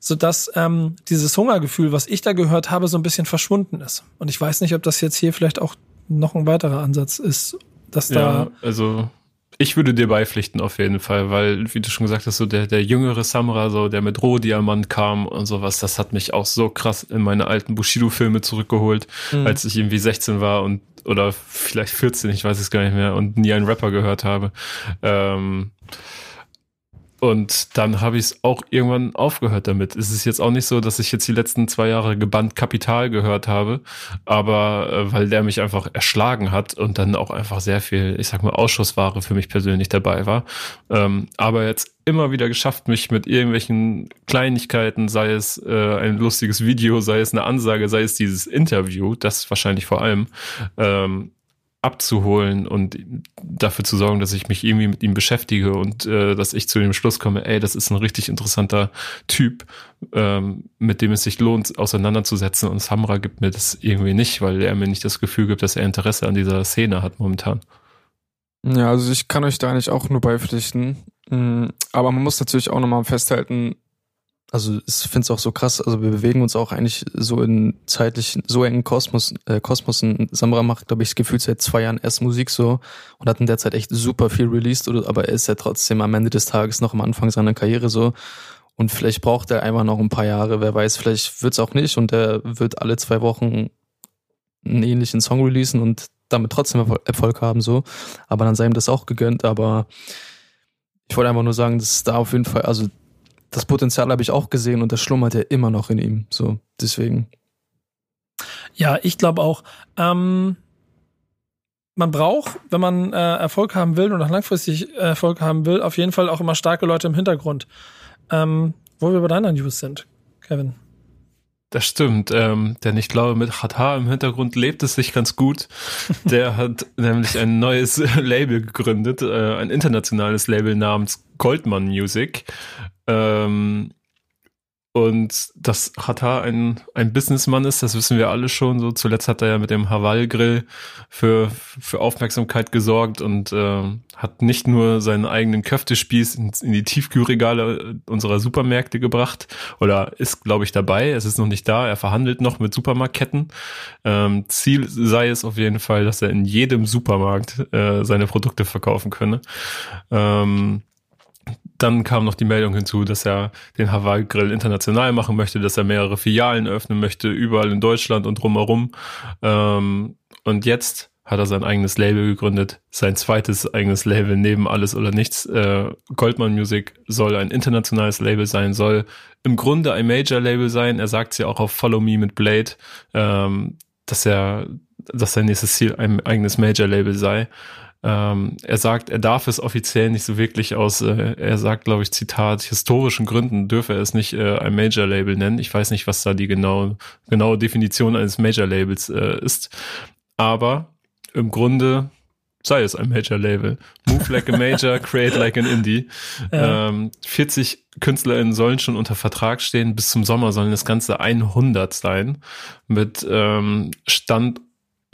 sodass ähm, dieses Hungergefühl, was ich da gehört habe, so ein bisschen verschwunden ist. Und ich weiß nicht, ob das jetzt hier vielleicht auch noch ein weiterer Ansatz ist, dass da. Ja, also ich würde dir beipflichten auf jeden Fall, weil, wie du schon gesagt hast, so der, der jüngere Samra, so der mit Rohdiamant kam und sowas, das hat mich auch so krass in meine alten Bushido-Filme zurückgeholt, mhm. als ich irgendwie 16 war und oder vielleicht 14, ich weiß es gar nicht mehr, und nie einen Rapper gehört habe. Ähm, und dann habe ich es auch irgendwann aufgehört damit. Es ist jetzt auch nicht so, dass ich jetzt die letzten zwei Jahre gebannt Kapital gehört habe, aber äh, weil der mich einfach erschlagen hat und dann auch einfach sehr viel, ich sag mal, Ausschussware für mich persönlich dabei war. Ähm, aber jetzt immer wieder geschafft, mich mit irgendwelchen Kleinigkeiten, sei es äh, ein lustiges Video, sei es eine Ansage, sei es dieses Interview, das wahrscheinlich vor allem, ähm, abzuholen und dafür zu sorgen, dass ich mich irgendwie mit ihm beschäftige und äh, dass ich zu dem Schluss komme, ey, das ist ein richtig interessanter Typ, ähm, mit dem es sich lohnt, auseinanderzusetzen. Und Samra gibt mir das irgendwie nicht, weil er mir nicht das Gefühl gibt, dass er Interesse an dieser Szene hat momentan. Ja, also ich kann euch da eigentlich auch nur beipflichten. Mm, Aber man muss natürlich auch nochmal festhalten, Also ich finde es auch so krass, also wir bewegen uns auch eigentlich so in zeitlich so engen Kosmos, äh, Kosmosen. Samra macht, glaube ich, gefühlt seit zwei Jahren erst Musik so und hat in der Zeit echt super viel released, oder, aber er ist ja trotzdem am Ende des Tages noch am Anfang seiner Karriere so. Und vielleicht braucht er einfach noch ein paar Jahre, wer weiß, vielleicht wird's auch nicht und er wird alle zwei Wochen einen ähnlichen Song releasen und damit trotzdem Erfol- Erfolg haben, so. Aber dann sei ihm das auch gegönnt, aber ich wollte einfach nur sagen, dass da auf jeden Fall, also das Potenzial habe ich auch gesehen und das schlummert ja immer noch in ihm. So, deswegen. Ja, ich glaube auch. Ähm, man braucht, wenn man äh, Erfolg haben will und auch langfristig äh, Erfolg haben will, auf jeden Fall auch immer starke Leute im Hintergrund. Ähm, wo wir bei deiner News sind, Kevin. Das stimmt, ähm, denn ich glaube, mit Hatar im Hintergrund lebt es sich ganz gut. Der hat nämlich ein neues Label gegründet, äh, ein internationales Label namens Goldman Music. Ähm, und dass Hatar ein, ein Businessmann ist, das wissen wir alle schon. So zuletzt hat er ja mit dem Haval Grill für, für Aufmerksamkeit gesorgt und ähm, hat nicht nur seinen eigenen Köftespieß in, in die Tiefkühlregale unserer Supermärkte gebracht oder ist, glaube ich, dabei. Es ist noch nicht da. Er verhandelt noch mit Supermarktketten. Ähm, Ziel sei es auf jeden Fall, dass er in jedem Supermarkt äh, seine Produkte verkaufen könne. Ähm, dann kam noch die Meldung hinzu, dass er den Hawaii Grill international machen möchte, dass er mehrere Filialen öffnen möchte, überall in Deutschland und drumherum. Ähm, und jetzt hat er sein eigenes Label gegründet, sein zweites eigenes Label neben Alles oder Nichts. Äh, Goldman Music soll ein internationales Label sein, soll im Grunde ein Major-Label sein. Er sagt es ja auch auf Follow Me mit Blade, ähm, dass er, dass sein nächstes Ziel ein eigenes Major-Label sei. Ähm, er sagt, er darf es offiziell nicht so wirklich aus, äh, er sagt, glaube ich, Zitat, historischen Gründen dürfe er es nicht äh, ein Major-Label nennen. Ich weiß nicht, was da die genau, genaue Definition eines Major-Labels äh, ist. Aber im Grunde sei es ein Major-Label. Move like a Major, create like an Indie. Ja. Ähm, 40 KünstlerInnen sollen schon unter Vertrag stehen. Bis zum Sommer sollen das Ganze 100 sein. Mit ähm,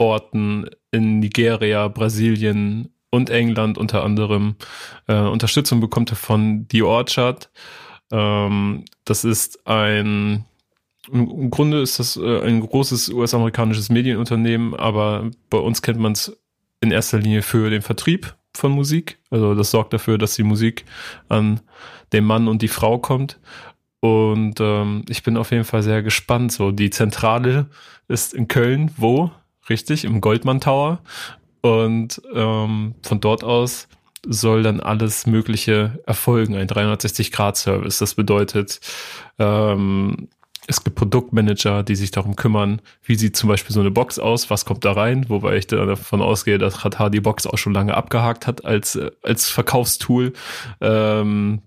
Standorten in Nigeria, Brasilien und England unter anderem. Äh, Unterstützung bekommt er von The Orchard. Ähm, das ist ein im im Grunde ist das äh, ein großes US-amerikanisches Medienunternehmen, aber bei uns kennt man es in erster Linie für den Vertrieb von Musik. Also das sorgt dafür, dass die Musik an den Mann und die Frau kommt. Und ähm, ich bin auf jeden Fall sehr gespannt. So, die Zentrale ist in Köln, wo? Richtig, im Goldman Tower. Und ähm, von dort aus soll dann alles Mögliche erfolgen, ein 360-Grad-Service. Das bedeutet, ähm, es gibt Produktmanager, die sich darum kümmern, wie sieht zum Beispiel so eine Box aus, was kommt da rein, wobei ich da davon ausgehe, dass Qatar die Box auch schon lange abgehakt hat als, äh, als Verkaufstool. Ähm,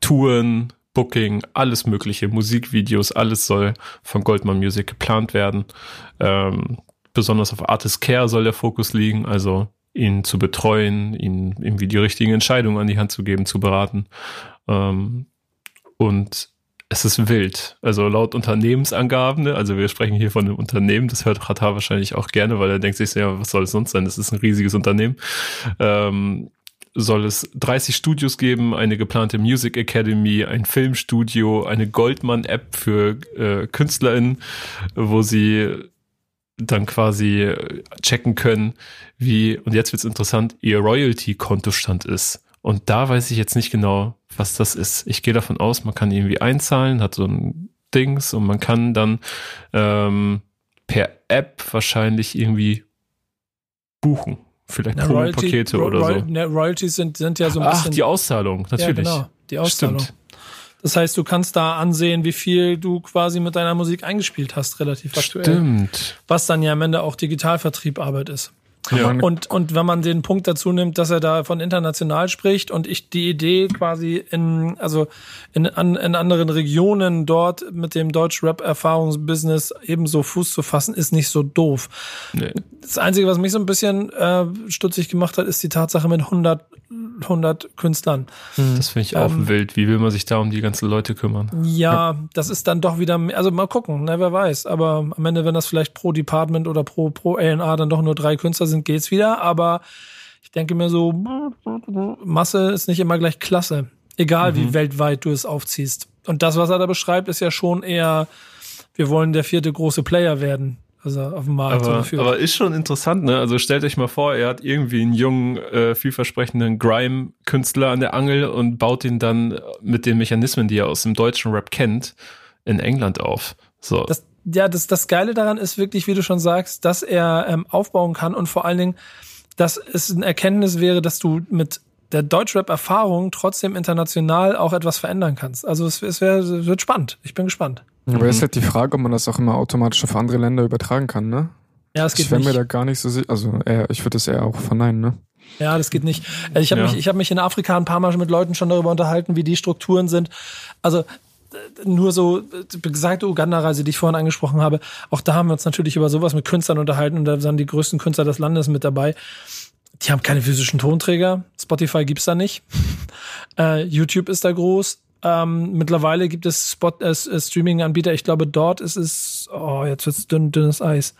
Touren, Booking, alles mögliche, Musikvideos, alles soll von Goldman Music geplant werden. Ähm, besonders auf Artist Care soll der Fokus liegen, also ihn zu betreuen, ihn irgendwie die richtigen Entscheidungen an die Hand zu geben, zu beraten. Ähm, und es ist wild. Also laut Unternehmensangaben, ne, also wir sprechen hier von einem Unternehmen, das hört Qatar wahrscheinlich auch gerne, weil er denkt sich, ja, was soll es sonst sein? Das ist ein riesiges Unternehmen. Ähm, soll es 30 Studios geben, eine geplante Music Academy, ein Filmstudio, eine Goldman-App für äh, KünstlerInnen, wo sie dann quasi checken können, wie, und jetzt wird's interessant, ihr Royalty-Kontostand ist. Und da weiß ich jetzt nicht genau, was das ist. Ich gehe davon aus, man kann irgendwie einzahlen, hat so ein Dings und man kann dann ähm, per App wahrscheinlich irgendwie buchen. Vielleicht Promo-Pakete oder so. ne, Royalties sind, sind ja so ein Ach, bisschen. die Auszahlung, natürlich. Ja, genau, die Auszahlung. Stimmt. Das heißt, du kannst da ansehen, wie viel du quasi mit deiner Musik eingespielt hast, relativ aktuell. Stimmt. Was dann ja am Ende auch Digitalvertrieb Arbeit ist. Ja. Und, und wenn man den Punkt dazu nimmt, dass er da von international spricht und ich die Idee quasi in, also in, an, in anderen Regionen dort mit dem Deutsch-Rap-Erfahrungsbusiness ebenso Fuß zu fassen, ist nicht so doof. Nee. Das Einzige, was mich so ein bisschen äh, stutzig gemacht hat, ist die Tatsache mit 100, 100 Künstlern. Das finde ich auch Ähm, wild. Wie will man sich da um die ganzen Leute kümmern? Ja, das ist dann doch wieder, mehr- also mal gucken, ne, wer weiß. Aber am Ende, wenn das vielleicht pro Department oder pro, pro A&R dann doch nur drei Künstler sind, geht's wieder. Aber ich denke mir so, Masse ist nicht immer gleich Klasse. Egal, wie weltweit du es aufziehst. Und das, was er da beschreibt, ist ja schon eher, wir wollen der vierte große Player werden. Also auf dem Markt. Aber, für- aber ist schon interessant, ne? Also stellt euch mal vor, er hat irgendwie einen jungen, äh, vielversprechenden Grime-Künstler an der Angel und baut ihn dann mit den Mechanismen, die er aus dem deutschen Rap kennt, in England auf. So. das, ja, das, das Geile daran ist wirklich, wie du schon sagst, dass er ähm, aufbauen kann und vor allen Dingen, dass es eine Erkenntnis wäre, dass du mit der Deutschrap-Erfahrung trotzdem international auch etwas verändern kannst. Also es, es, wär, es wird spannend. Ich bin gespannt. Aber ist halt die Frage, ob man das auch immer automatisch auf andere Länder übertragen kann, ne? Ja, es geht Ich wäre mir nicht. da gar nicht so sicher. Also eher, ich würde das eher auch verneinen, ne? Ja, das geht nicht. Also ich habe Ja. mich, ich habe mich in Afrika ein paar Mal schon mit Leuten schon darüber unterhalten, wie die Strukturen sind. Also äh, nur so äh, besagte Uganda-Reise, die ich vorhin angesprochen habe. Auch da haben wir uns natürlich über sowas mit Künstlern unterhalten und da sind die größten Künstler des Landes mit dabei. Die haben keine physischen Tonträger. Spotify gibt's da nicht. äh, YouTube ist da groß. Ähm, mittlerweile gibt es Spot, äh, äh, Streaming-Anbieter. Ich glaube, dort ist es, oh, jetzt wird's dünn, dünnes Eis.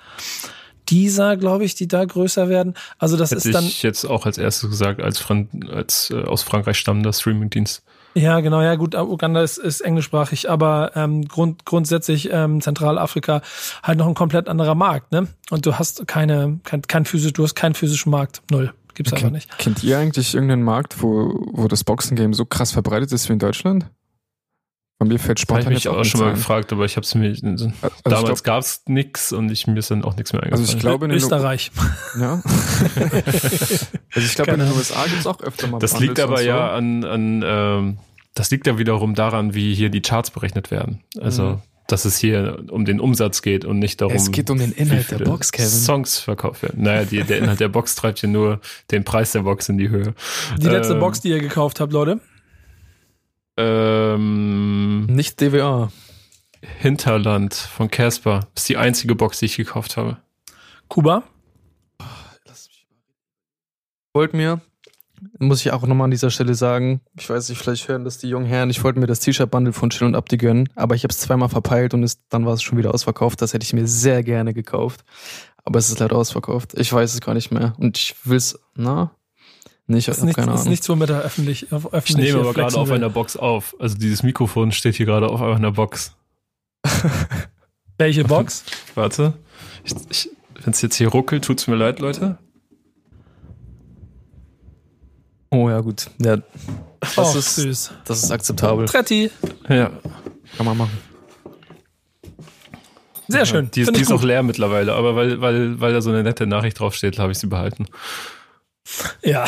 Dieser, glaube ich, die da größer werden. Also das Hätte ist dann. ich jetzt auch als erstes gesagt, als, Fran als äh, aus Frankreich stammender Streamingdienst. Ja, genau, ja gut, Uganda ist, ist englischsprachig, aber ähm, grund, grundsätzlich ähm, Zentralafrika halt noch ein komplett anderer Markt, ne? Und du hast keine, kein, kein physisch, du hast keinen physischen Markt. Null. Gibt's einfach nicht. Kennt ihr eigentlich irgendeinen Markt, wo, wo das Boxen-Game so krass verbreitet ist wie in Deutschland? Bei mir fällt Habe ich spontan mich jetzt auch auch schon mal nichts ein. gefragt, aber ich habe es mir. Also damals ich gab's nix und ich, mir ist dann auch nichts mehr eingefallen. also ich glaube in Österreich. ja. also ich glaube in den. USA gibt's auch öfter mal Das liegt Bundles aber so. ja an, an ähm, das liegt ja wiederum daran, wie hier die Charts berechnet werden. Also, Mhm. dass es hier um den Umsatz geht und nicht darum, Es geht um den Inhalt der Box, Kevin. Songs verkauft werden. Naja, die, der Inhalt der Box treibt hier nur den Preis der Box in die Höhe. Die letzte Ähm, Box, die ihr gekauft habt, Leute. Ähm, Nicht DWA. Hinterland von Casper ist die einzige Box, die ich gekauft habe. Kuba. wollte mir, muss ich auch nochmal an dieser Stelle sagen, ich weiß nicht, vielleicht hören das die jungen Herren, ich wollte mir das T-Shirt-Bundle von Chill und Abdi gönnen, aber ich habe es zweimal verpeilt und es, dann war es schon wieder ausverkauft. Das hätte ich mir sehr gerne gekauft. Aber es ist leider ausverkauft. Ich weiß es gar nicht mehr. Und ich will's, na? Nee, ich Ist, nicht, keine ist Ahnung. nichts, womit er öffentlich, auf Ich öffentlich nehme aber gerade auf will. einer Box auf. Also dieses Mikrofon steht hier gerade auf einer Box. Welche Box? Warte. Ich, ich, Wenn es jetzt hier ruckelt, tut's mir leid, Leute. oh ja, gut. Ja, das, Och, ist, süß. das ist akzeptabel. Tretti. Ja. Kann man machen. Sehr schön. Die ist, die ist auch leer mittlerweile, aber weil, weil, weil da so eine nette Nachricht draufsteht, habe ich sie behalten. Ja.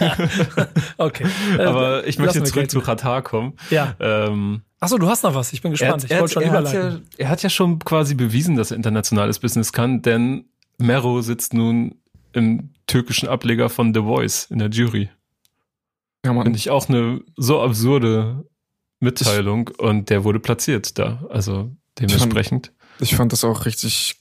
okay. Äh, Aber ich möchte zurück zu Katar kommen. Ja. Ähm, Achso, du hast noch was. Ich bin gespannt. ich wollte schon er, hat überleiten. ja, er hat ja schon quasi bewiesen, dass er internationales Business kann, denn Mero sitzt nun im türkischen Ableger von The Voice in der Jury. Ja, man, Finde ich auch eine so absurde Mitteilung und der wurde platziert da. Also dementsprechend. ich fand das auch richtig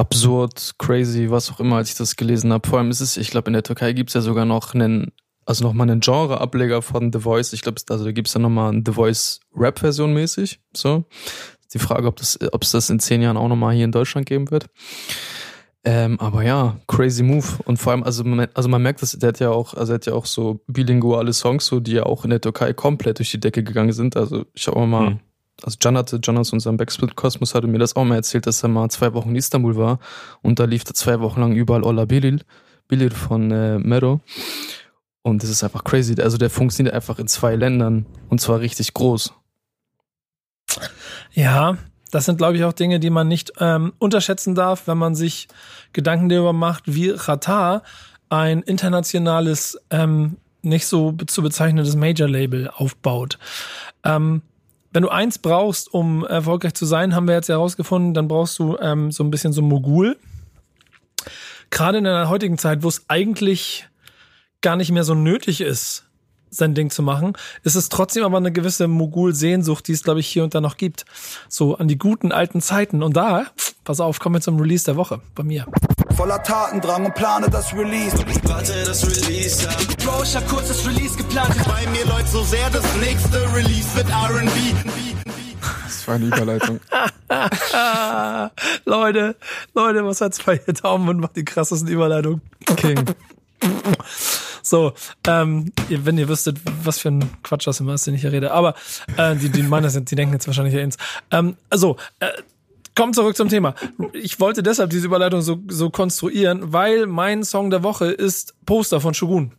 absurd, crazy, was auch immer, als ich das gelesen habe. Vor allem ist es, ich glaube, in der Türkei gibt's ja sogar noch einen, also nochmal einen Genre-Ableger von The Voice. Ich glaube, also da gibt's dann nochmal eine The Voice-Rap-Version mäßig. So. Die Frage, ob das, ob es das in zehn Jahren auch nochmal hier in Deutschland geben wird. Ähm, aber ja, crazy Move. Und vor allem, also man, also man merkt, dass der hat ja auch, also er hat ja auch so bilinguale Songs, so die ja auch in der Türkei komplett durch die Decke gegangen sind. Also ich habe mal, Hm. Also Can hatte, Can aus unserem Backsplit Kosmos hatte mir das auch mal erzählt, dass er mal zwei Wochen in Istanbul war und da lief da zwei Wochen lang überall Ola Bilil, Bilil von äh, Mero. Und das ist einfach crazy. Also der funktioniert einfach in zwei Ländern und zwar richtig groß. Ja, das sind, glaube ich, auch Dinge, die man nicht ähm, unterschätzen darf, wenn man sich Gedanken darüber macht, wie Qatar ein internationales, ähm, nicht so zu bezeichnendes Major-Label aufbaut. Ähm, wenn du eins brauchst, um erfolgreich zu sein, haben wir jetzt herausgefunden, dann brauchst du ähm, so ein bisschen so Mogul. gerade in einer heutigen Zeit, wo es eigentlich gar nicht mehr so nötig ist, sein Ding zu machen, ist es trotzdem aber eine gewisse Mogul-Sehnsucht, die es, glaube ich, hier und da noch gibt. So an die guten alten Zeiten. Und da, pass auf, kommen wir zum Release der Woche bei mir. Voller Tatendrang und plane das Release. Warte, das Release ab. Bro, ich hab kurz das Release geplant. Bei mir läuft so sehr, das nächste Release wird R&B. Das war eine Überleitung. Leute, Leute, was hat's bei ihr Daumen und macht die krassesten Überleitungen? King. So, ähm, wenn ihr wüsstet, was für ein Quatsch das immer ist, den ich hier rede. Aber äh, die, die meiner sind, die denken jetzt wahrscheinlich eher ins. Ähm, also, äh, kommt zurück zum Thema. Ich wollte deshalb diese Überleitung so, so konstruieren, weil mein Song der Woche ist Poster von Shogun.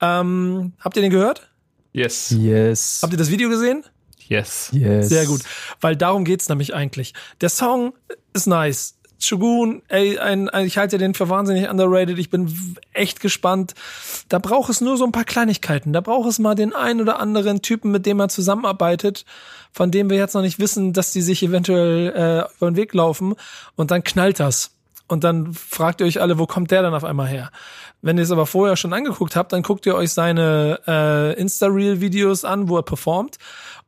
Ähm, habt ihr den gehört? Yes. Yes. Habt ihr das Video gesehen? Yes. Yes. Sehr gut. Weil darum geht's nämlich eigentlich. Der Song ist nice. Shogun, ey, ein, ein, ich halte den für wahnsinnig underrated. Ich bin echt gespannt. Da braucht es nur so ein paar Kleinigkeiten. Da braucht es mal den einen oder anderen Typen, mit dem er zusammenarbeitet, von dem wir jetzt noch nicht wissen, dass die sich eventuell äh, über den Weg laufen. Und dann knallt das. Und dann fragt ihr euch alle, wo kommt der dann auf einmal her? Wenn ihr es aber vorher schon angeguckt habt, dann guckt ihr euch seine äh, Insta-Reel-Videos an, wo er performt.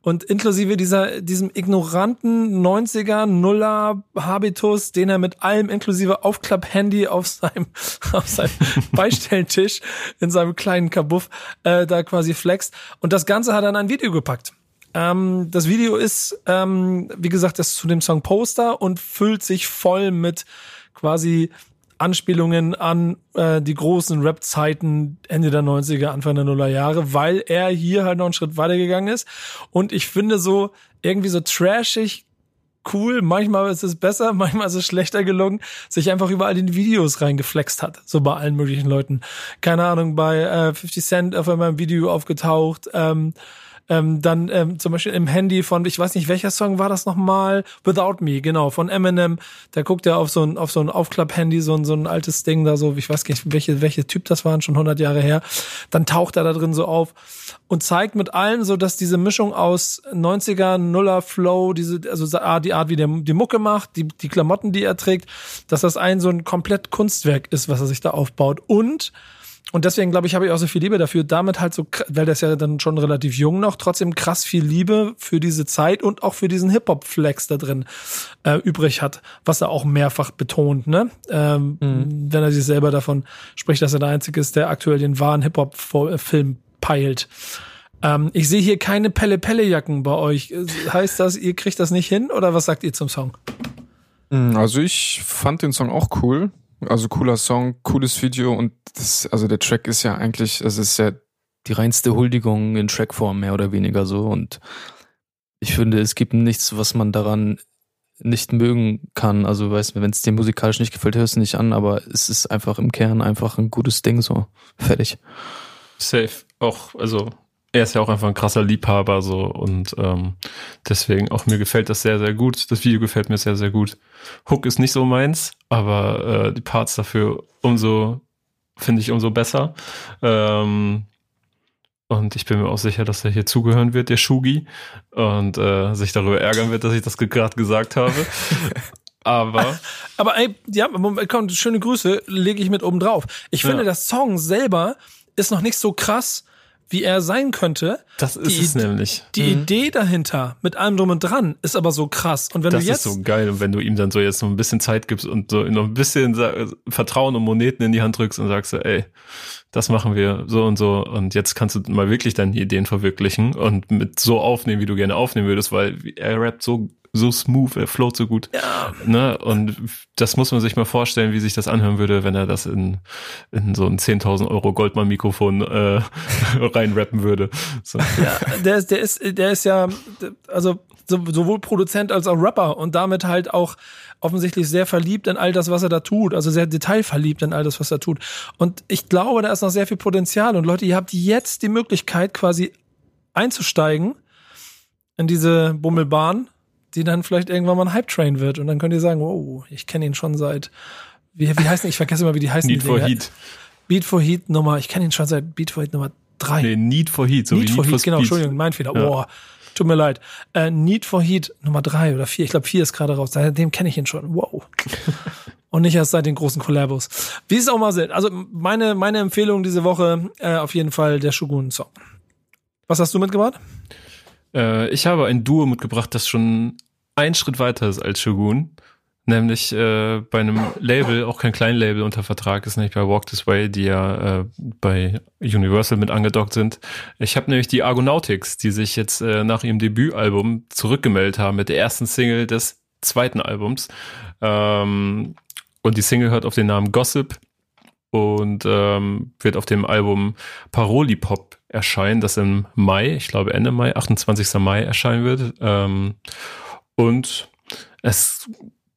Und inklusive dieser, diesem ignoranten 90er Nuller Habitus, den er mit allem inklusive Aufklapp-Handy auf seinem, auf seinem Beistelltisch in seinem kleinen Kabuff äh, da quasi flext. Und das Ganze hat er in ein Video gepackt. Ähm, das Video ist, ähm, wie gesagt, das zu dem Song Poster und füllt sich voll mit quasi Anspielungen an äh, die großen Rap-Zeiten Ende der 90er, Anfang der Nuller Jahre, weil er hier halt noch einen Schritt weiter gegangen ist. Und ich finde so irgendwie so trashig cool, manchmal ist es besser, manchmal ist es schlechter gelungen, sich einfach überall in die Videos reingeflext hat, so bei allen möglichen Leuten. Keine Ahnung, bei äh, 50 Cent auf einmal im Video aufgetaucht, ähm, ähm, dann ähm, zum Beispiel im Handy von, ich weiß nicht, welcher Song war das nochmal? Without Me, genau, von Eminem. Da guckt er auf so ein, auf so ein Aufklapp-Handy, so ein, so ein altes Ding da so, ich weiß nicht, welche, welche Typ das waren, schon 100 Jahre her. Dann taucht er da drin so auf und zeigt mit allen so, dass diese Mischung aus 90er, Nuller Flow, diese, also die Art, wie der die Mucke macht, die, die Klamotten, die er trägt, dass das ein so ein komplett Kunstwerk ist, was er sich da aufbaut. Und und deswegen, glaube ich, habe ich auch so viel Liebe dafür. Damit halt so, weil der ist ja dann schon relativ jung noch, trotzdem krass viel Liebe für diese Zeit und auch für diesen Hip-Hop-Flex da drin äh, übrig hat, was er auch mehrfach betont, ne? Ähm, Wenn er sich selber davon spricht, dass er der Einzige ist, der aktuell den wahren Hip-Hop-Film peilt. Ähm, ich sehe hier keine Pelle-Pelle-Jacken bei euch. Heißt das, ihr kriegt das nicht hin oder was sagt ihr zum Song? Mm, Also ich fand den Song auch cool. Also cooler Song, cooles Video und das, also der Track ist ja eigentlich, es ist ja Die reinste Huldigung in Trackform, mehr oder weniger so. Und ich finde, es gibt nichts, was man daran nicht mögen kann. Also, weißt du, wenn es dir musikalisch nicht gefällt, hörst du nicht an, aber es ist einfach im Kern einfach ein gutes Ding so. Fertig. Safe. Auch, also, er ist ja auch einfach ein krasser Liebhaber, so, und ähm, deswegen auch mir gefällt das sehr, sehr gut. Das Video gefällt mir sehr, sehr gut. Hook ist nicht so meins, aber äh, die Parts dafür umso, finde ich, umso besser. Ähm, und ich bin mir auch sicher, dass er hier zugehören wird, der Shugi, und äh, sich darüber ärgern wird, dass ich das gerade gesagt habe. Aber Aber ey, ja, Moment, komm, schöne Grüße, lege ich mit oben drauf. Ich finde, Ja. das Song selber ist noch nicht so krass, wie er sein könnte. das ist Die es nämlich. Die Idee dahinter, mit allem drum und dran, ist aber so krass. Und wenn das du jetzt, ist so geil. Und wenn du ihm dann so jetzt noch ein bisschen Zeit gibst und so noch ein bisschen Vertrauen und Moneten in die Hand drückst und sagst so, ey, das machen wir so und so und jetzt kannst du mal wirklich deine Ideen verwirklichen und mit so aufnehmen, wie du gerne aufnehmen würdest, weil er rappt so so smooth, er float so gut. Ja. Ne? Und das muss man sich mal vorstellen, wie sich das anhören würde, wenn er das in, in so ein 10.000 Euro Goldmann-Mikrofon äh, reinrappen würde. So. ja, der ist, der ist, der ist ja, also so- sowohl Produzent als auch Rapper und damit halt auch offensichtlich sehr verliebt in all das, was er da tut, also sehr detailverliebt in all das, was er tut. Und ich glaube, da ist noch sehr viel Potenzial und Leute, ihr habt jetzt die Möglichkeit quasi einzusteigen in diese Bummelbahn, die dann vielleicht irgendwann mal ein Hype-Train wird und dann könnt ihr sagen, wow, ich kenne ihn schon seit, wie, wie heißen, ich vergesse immer, wie die heißen. Need die for Dinger. Heat. Beat for Heat Nummer, ich kenne ihn schon seit Beat for Heat Nummer drei. Nee, Need for Heat, so Need wie for Need Heat, for genau, Speed. Entschuldigung, mein Fehler. Ja. Boah, tut mir leid. Äh, Need for Heat Nummer drei oder vier, ich glaube vier ist gerade raus. Seitdem kenne ich ihn schon. Wow. und nicht erst seit den großen Kollabos. Wie es auch mal sind. Also meine, meine Empfehlung diese Woche äh, auf jeden Fall der Shogun-Song. Was hast du mitgebracht? Äh, ich habe ein Duo mitgebracht, das schon einen Schritt weiter ist als Shogun. Nämlich äh, bei einem Label, auch kein Kleinlabel unter Vertrag ist, nämlich bei Walk This Way, die ja äh, bei Universal mit angedockt sind. Ich habe nämlich die Argonautics, die sich jetzt äh, nach ihrem Debütalbum zurückgemeldet haben mit der ersten Single des zweiten Albums. Ähm, und die Single hört auf den Namen Gossip und ähm, wird auf dem Album Paroli Pop erscheinen, das im Mai, ich glaube Ende Mai, 28. Mai erscheinen wird. Ähm, und es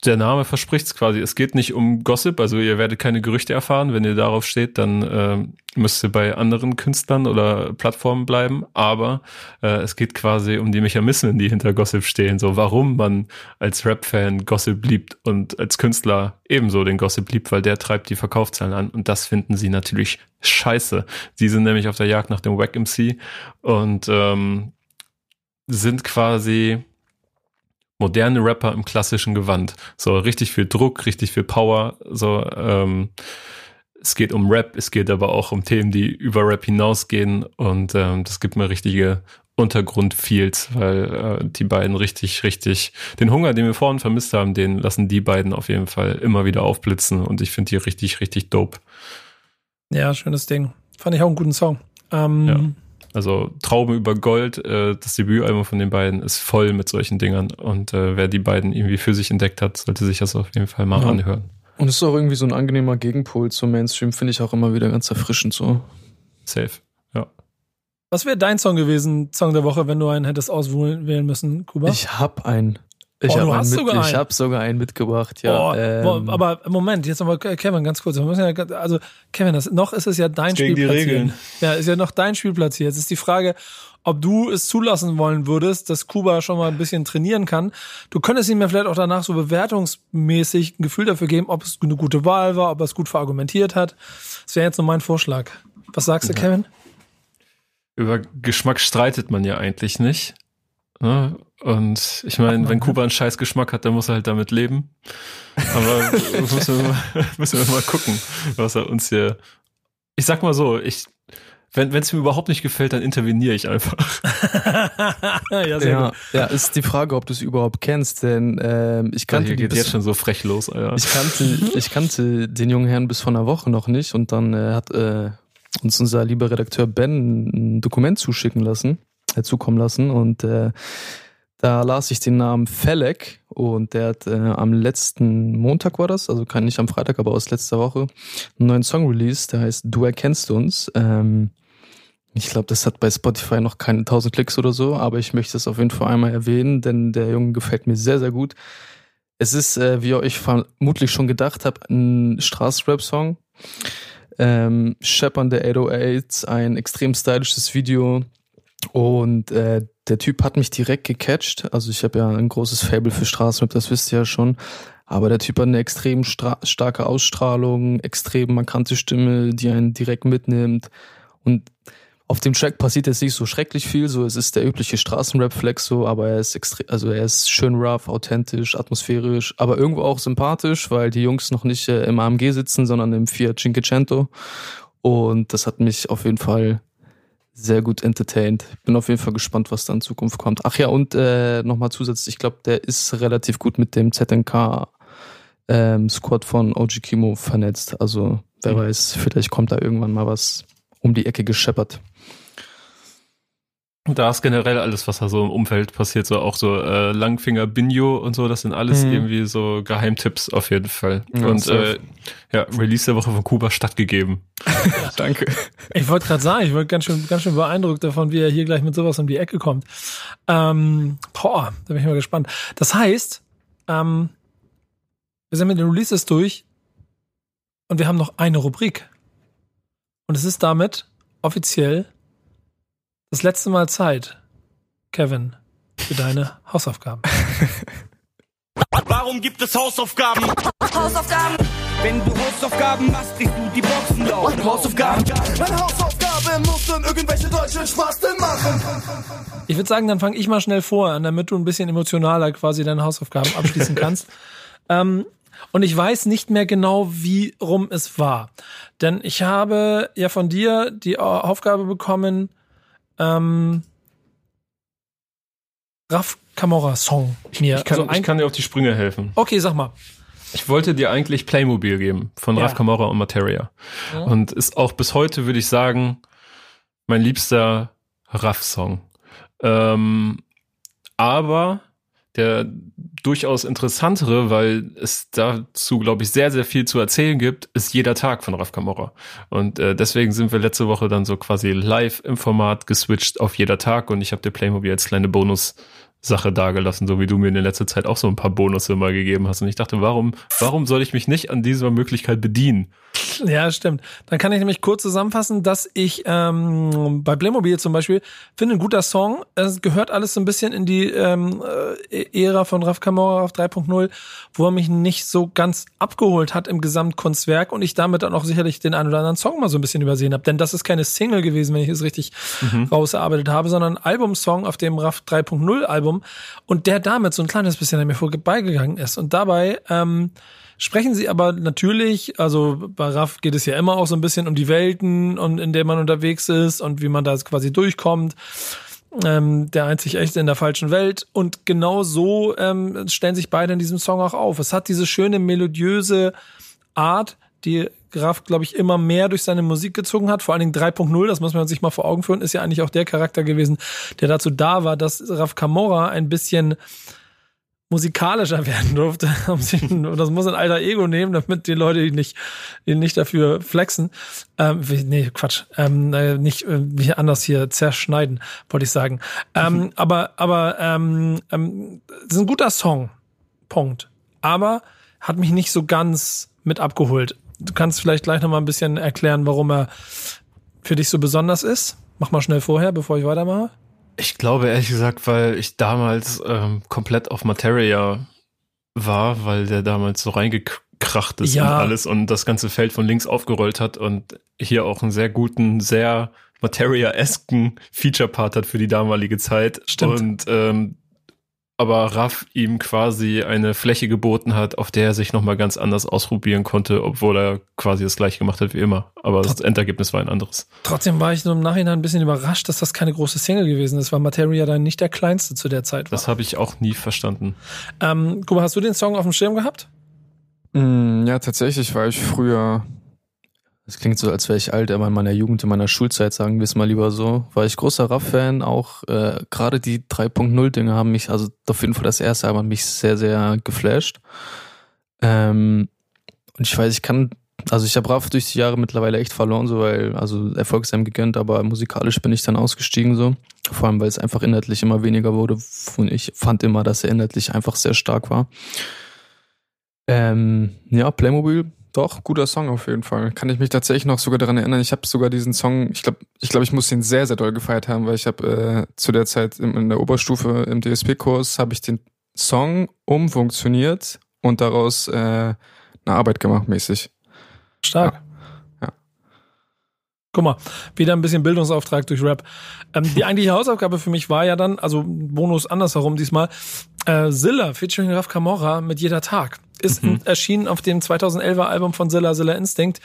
der Name verspricht es quasi. Es geht nicht um Gossip, also ihr werdet keine Gerüchte erfahren. Wenn ihr darauf steht, dann äh, müsst ihr bei anderen Künstlern oder Plattformen bleiben. Aber äh, es geht quasi um die Mechanismen, die hinter Gossip stehen. So, warum man als Rap-Fan Gossip liebt und als Künstler ebenso den Gossip liebt, weil der treibt die Verkaufszahlen an. Und das finden sie natürlich scheiße. Sie sind nämlich auf der Jagd nach dem Wack MC und ähm, sind quasi moderne Rapper im klassischen Gewand. So richtig viel Druck, richtig viel Power. So ähm, es geht um Rap, es geht aber auch um Themen, die über Rap hinausgehen und ähm, das gibt mir richtige Untergrundfeels, weil äh, die beiden richtig, richtig den Hunger, den wir vorhin vermisst haben, den lassen die beiden auf jeden Fall immer wieder aufblitzen und ich finde die richtig, richtig dope. Ja, schönes Ding. Fand ich auch einen guten Song. Ähm, ja. Also Trauben über Gold, äh, das Debütalbum von den beiden ist voll mit solchen Dingern. Und äh, wer die beiden irgendwie für sich entdeckt hat, sollte sich das auf jeden Fall mal ja. anhören. Und es ist auch irgendwie so ein angenehmer Gegenpol zum Mainstream, finde ich auch immer wieder ganz erfrischend so. Safe, ja. Was wäre dein Song gewesen, Song der Woche, wenn du einen hättest auswählen müssen, Kuba? Ich hab einen. Ich Oh, du habe hast mit, sogar ich einen. hab sogar einen mitgebracht, ja. Oh, ähm, aber Moment, jetzt aber Kevin, ganz kurz. Wir müssen ja, also Kevin, das, noch ist es ja dein die Spielplatz hier. Regeln. Ja, ist ja noch dein Spielplatz hier. Jetzt ist die Frage, ob du es zulassen wollen würdest, dass Kuba schon mal ein bisschen trainieren kann. Du könntest ihm ja vielleicht auch danach so bewertungsmäßig ein Gefühl dafür geben, ob es eine gute Wahl war, ob er es gut verargumentiert hat. Das wäre jetzt nur mein Vorschlag. Was sagst du, Kevin? Über Geschmack streitet man ja eigentlich nicht. Ne? Und ich meine, wenn Kuba einen scheiß Geschmack hat, dann muss er halt damit leben. Aber müssen wir, mal, müssen wir mal gucken, was er uns hier. Ich sag mal so, ich, wenn es mir überhaupt nicht gefällt, dann interveniere ich einfach. ja, sehr ja, gut. ja, ist die Frage, ob du es überhaupt kennst, denn ähm, ich kannte Hier geht bis, jetzt schon so frech los, Alter. ich kannte ich kannte den jungen Herrn bis vor einer Woche noch nicht und dann äh, hat äh, uns unser lieber Redakteur Ben ein Dokument zuschicken lassen, äh, zukommen lassen und äh, da las ich den Namen Felek und der hat äh, am letzten Montag war das, also kann nicht am Freitag, aber aus letzter Woche, einen neuen Song released, der heißt Du erkennst uns. Ähm, ich glaube, das hat bei Spotify noch keine 1000 Klicks oder so, aber ich möchte es auf jeden Fall einmal erwähnen, denn der Junge gefällt mir sehr, sehr gut. Es ist, äh, wie ihr euch vermutlich schon gedacht habt, ein Straßenrap-Song. Ähm, Shep on the 808s, ein extrem stylisches Video. Und äh, der Typ hat mich direkt gecatcht. Also ich habe ja ein großes Fable für Straßenrap, das wisst ihr ja schon. Aber der Typ hat eine extrem starke Ausstrahlung, extrem markante Stimme, die einen direkt mitnimmt. Und auf dem Track passiert jetzt nicht so schrecklich viel, so es ist der übliche Straßenrap-Flex so, aber er ist extrem, also er ist schön rough, authentisch, atmosphärisch, aber irgendwo auch sympathisch, weil die Jungs noch nicht äh, im AMG sitzen, sondern im Fiat Cinquecento. Und das hat mich auf jeden Fall sehr gut entertained. Bin auf jeden Fall gespannt, was da in Zukunft kommt. Ach ja, und äh, nochmal zusätzlich, ich glaube, der ist relativ gut mit dem ZNK ähm, Squad von OG Kimo vernetzt. Also wer Mhm. weiß, vielleicht kommt da irgendwann mal was um die Ecke gescheppert. Da ist generell alles, was da so im Umfeld passiert, so auch so äh, Langfinger Binjo und so, das sind alles Mhm. irgendwie so Geheimtipps auf jeden Fall. Ja, und äh, ja, Release der Woche von Kuba stattgegeben. Danke. Ich wollte gerade sagen, ich war ganz schön, ganz schön beeindruckt davon, wie er hier gleich mit sowas um die Ecke kommt. Ähm, boah, da bin ich mal gespannt. Das heißt, ähm, wir sind mit den Releases durch und wir haben noch eine Rubrik. Und es ist damit offiziell das letzte Mal Zeit, Kevin, für deine Hausaufgaben. Warum gibt es Hausaufgaben? Hausaufgaben. Wenn du Hausaufgaben machst, kriegst du die Boxen laut. Hausaufgaben. Meine Hausaufgabe muss dann irgendwelche deutschen Spasten machen. Ich würde sagen, dann fange ich mal schnell vor, an, damit du ein bisschen emotionaler quasi deine Hausaufgaben abschließen kannst. ähm, Und ich weiß nicht mehr genau, wie rum es war. Denn ich habe ja von dir die Aufgabe bekommen, ähm, Raf Camorra Song mir. Ich kann, also ich kann dir auf die Sprünge helfen. Okay, sag mal. Ich wollte dir eigentlich Playmobil geben von Ja. Raf Camorra und Materia. Ja. Und ist auch bis heute, würde ich sagen, mein liebster Raff-Song. Ähm, aber der durchaus interessantere, weil es dazu, glaube ich, sehr, sehr viel zu erzählen gibt, ist jeder Tag von Raf Camorra. Und äh, deswegen sind wir letzte Woche dann so quasi live im Format geswitcht auf jeder Tag und ich habe dir Playmobil als kleine Bonus-Sache dagelassen, so wie du mir in der letzten Zeit auch so ein paar Bonus immer gegeben hast. Und ich dachte, warum, warum soll ich mich nicht an dieser Möglichkeit bedienen? Ja, stimmt. Dann kann ich nämlich kurz zusammenfassen, dass ich ähm, bei Playmobil zum Beispiel finde, ein guter Song, es gehört alles so ein bisschen in die ähm, äh, Ära von Raf Camora auf 3.0, wo er mich nicht so ganz abgeholt hat im Gesamtkunstwerk und ich damit dann auch sicherlich den einen oder anderen Song mal so ein bisschen übersehen habe. Denn das ist keine Single gewesen, wenn ich es richtig rausgearbeitet habe, sondern ein Albumsong auf dem Raf 3.0 Album und der damit so ein kleines bisschen an mir vorbeigegangen ist. Und dabei ähm, sprechen sie aber natürlich, also bei Raff geht es ja immer auch so ein bisschen um die Welten und in der man unterwegs ist und wie man da quasi durchkommt. Ähm, der einzig echte in der falschen Welt. Und genau so ähm, stellen sich beide in diesem Song auch auf. Es hat diese schöne melodiöse Art, die Graf, glaube ich, immer mehr durch seine Musik gezogen hat. Vor allen Dingen 3.0, das muss man sich mal vor Augen führen, ist ja eigentlich auch der Charakter gewesen, der dazu da war, dass Raf Camorra ein bisschen musikalischer werden durfte. Und das muss ein alter Ego nehmen, damit die Leute ihn nicht, ihn nicht dafür flexen. Ähm, wie- nee, Quatsch. Ähm, äh, nicht äh, wie anders hier zerschneiden, wollte ich sagen. Ähm, aber aber ähm, ähm, ist ein guter Song. Punkt. Aber hat mich nicht so ganz mit abgeholt. Du kannst vielleicht gleich noch mal ein bisschen erklären, warum er für dich so besonders ist. Mach mal schnell vorher, bevor ich weitermache. Ich glaube ehrlich gesagt, weil ich damals ähm, komplett auf Materia war, weil der damals so reingekracht ist Ja. und alles und das ganze Feld von links aufgerollt hat und hier auch einen sehr guten, sehr Materia-esken Feature-Part hat für die damalige Zeit. Stimmt. Und ähm, aber Raff ihm quasi eine Fläche geboten hat, auf der er sich nochmal ganz anders ausprobieren konnte, obwohl er quasi das gleiche gemacht hat wie immer. Aber das Endergebnis war ein anderes. Trotzdem war ich nur im Nachhinein ein bisschen überrascht, dass das keine große Single gewesen ist, weil Materia dann nicht der kleinste zu der Zeit war. Das habe ich auch nie verstanden. Ähm, guck mal, hast du den Song auf dem Schirm gehabt? Mm, Ja, tatsächlich war ich früher, Das klingt so, als wäre ich alt, aber in meiner Jugend, in meiner Schulzeit, sagen wir es mal lieber so, war ich großer Raff-Fan. Auch äh, gerade die 3.0-Dinge haben mich, also auf jeden Fall das erste Album mich sehr, sehr geflasht. Ähm, und ich weiß, ich kann, also ich habe Raff durch die Jahre mittlerweile echt verloren, so weil, also Erfolg ist ihm gegönnt, aber musikalisch bin ich dann ausgestiegen so. Vor allem, weil es einfach inhaltlich immer weniger wurde. Und ich fand immer, dass er inhaltlich einfach sehr stark war. Ähm, ja, Playmobil doch, guter Song auf jeden Fall. Kann ich mich tatsächlich noch sogar daran erinnern. Ich habe sogar diesen Song, ich glaube, ich, glaub, ich muss den sehr, sehr doll gefeiert haben, weil ich habe äh, zu der Zeit in, in der Oberstufe im DSP-Kurs habe ich den Song umfunktioniert und daraus äh, eine Arbeit gemacht mäßig. Stark. Ja. Guck mal, wieder ein bisschen Bildungsauftrag durch Rap. Ähm, die eigentliche Hausaufgabe für mich war ja dann, also Bonus andersherum diesmal, äh, Zilla featuring Raf Camorra mit jeder Tag. Ist Mhm. erschienen auf dem 2011er Album von Zilla, Zilla Instinct.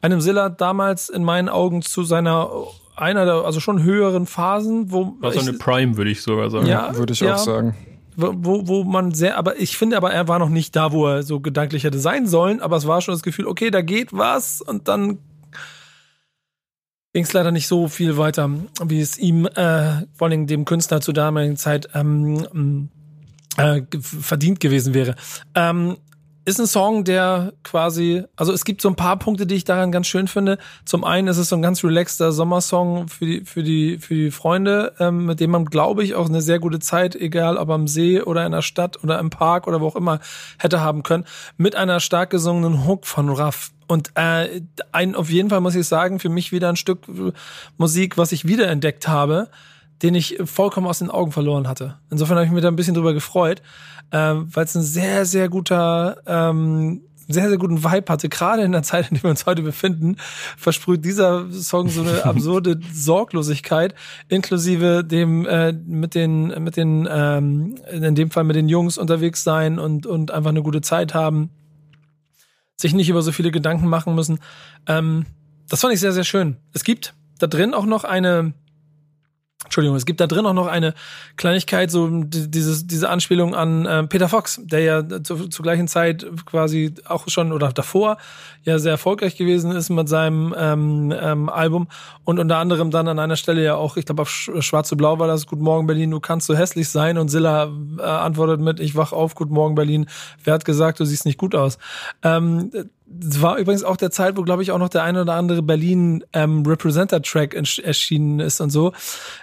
Einem Zilla damals in meinen Augen zu seiner, einer der, also schon höheren Phasen, wo War so eine Prime, würde ich sogar sagen. Ja, Würde ich ja. auch sagen. wo, wo wo man sehr, aber ich finde aber, er war noch nicht da, wo er so gedanklich hätte sein sollen, aber es war schon das Gefühl, okay, da geht was und dann ging es leider nicht so viel weiter, wie es ihm, äh, vor allem dem Künstler zur damaligen Zeit, ähm, äh, verdient gewesen wäre. Ähm, ist ein Song, der quasi, also es gibt so ein paar Punkte, die ich daran ganz schön finde. Zum einen ist es so ein ganz relaxter Sommersong für die, für die, für die Freunde, ähm, mit dem man, glaube ich, auch eine sehr gute Zeit, egal ob am See oder in der Stadt oder im Park oder wo auch immer, hätte haben können, mit einer stark gesungenen Hook von Raff. Und äh, ein, auf jeden Fall muss ich sagen, für mich wieder ein Stück äh, Musik, was ich wiederentdeckt habe, den ich vollkommen aus den Augen verloren hatte. Insofern habe ich mich da ein bisschen drüber gefreut, ähm, weil es ein sehr, sehr guter, ähm, sehr, sehr guten Vibe hatte. Gerade in der Zeit, in der wir uns heute befinden, versprüht dieser Song so eine absurde Sorglosigkeit, inklusive dem äh, mit den, mit den, ähm, in dem Fall mit den Jungs unterwegs sein und, und einfach eine gute Zeit haben. Sich nicht über so viele Gedanken machen müssen. Ähm, das fand ich sehr, sehr schön. Es gibt da drin auch noch eine, Entschuldigung, es gibt da drin auch noch eine Kleinigkeit, so dieses, diese Anspielung an äh, Peter Fox, der ja zu, zur gleichen Zeit quasi auch schon oder davor ja sehr erfolgreich gewesen ist mit seinem ähm, ähm, Album und unter anderem dann an einer Stelle ja auch, ich glaube auf Schwarze Blau war das, Guten Morgen Berlin, du kannst so hässlich sein und Silla äh, antwortet mit, ich wach auf, Guten Morgen Berlin, wer hat gesagt, du siehst nicht gut aus. Ähm, es war übrigens auch der Zeit, wo, glaube ich, auch noch der eine oder andere Berlin ähm, Representer-Track erschienen ist und so.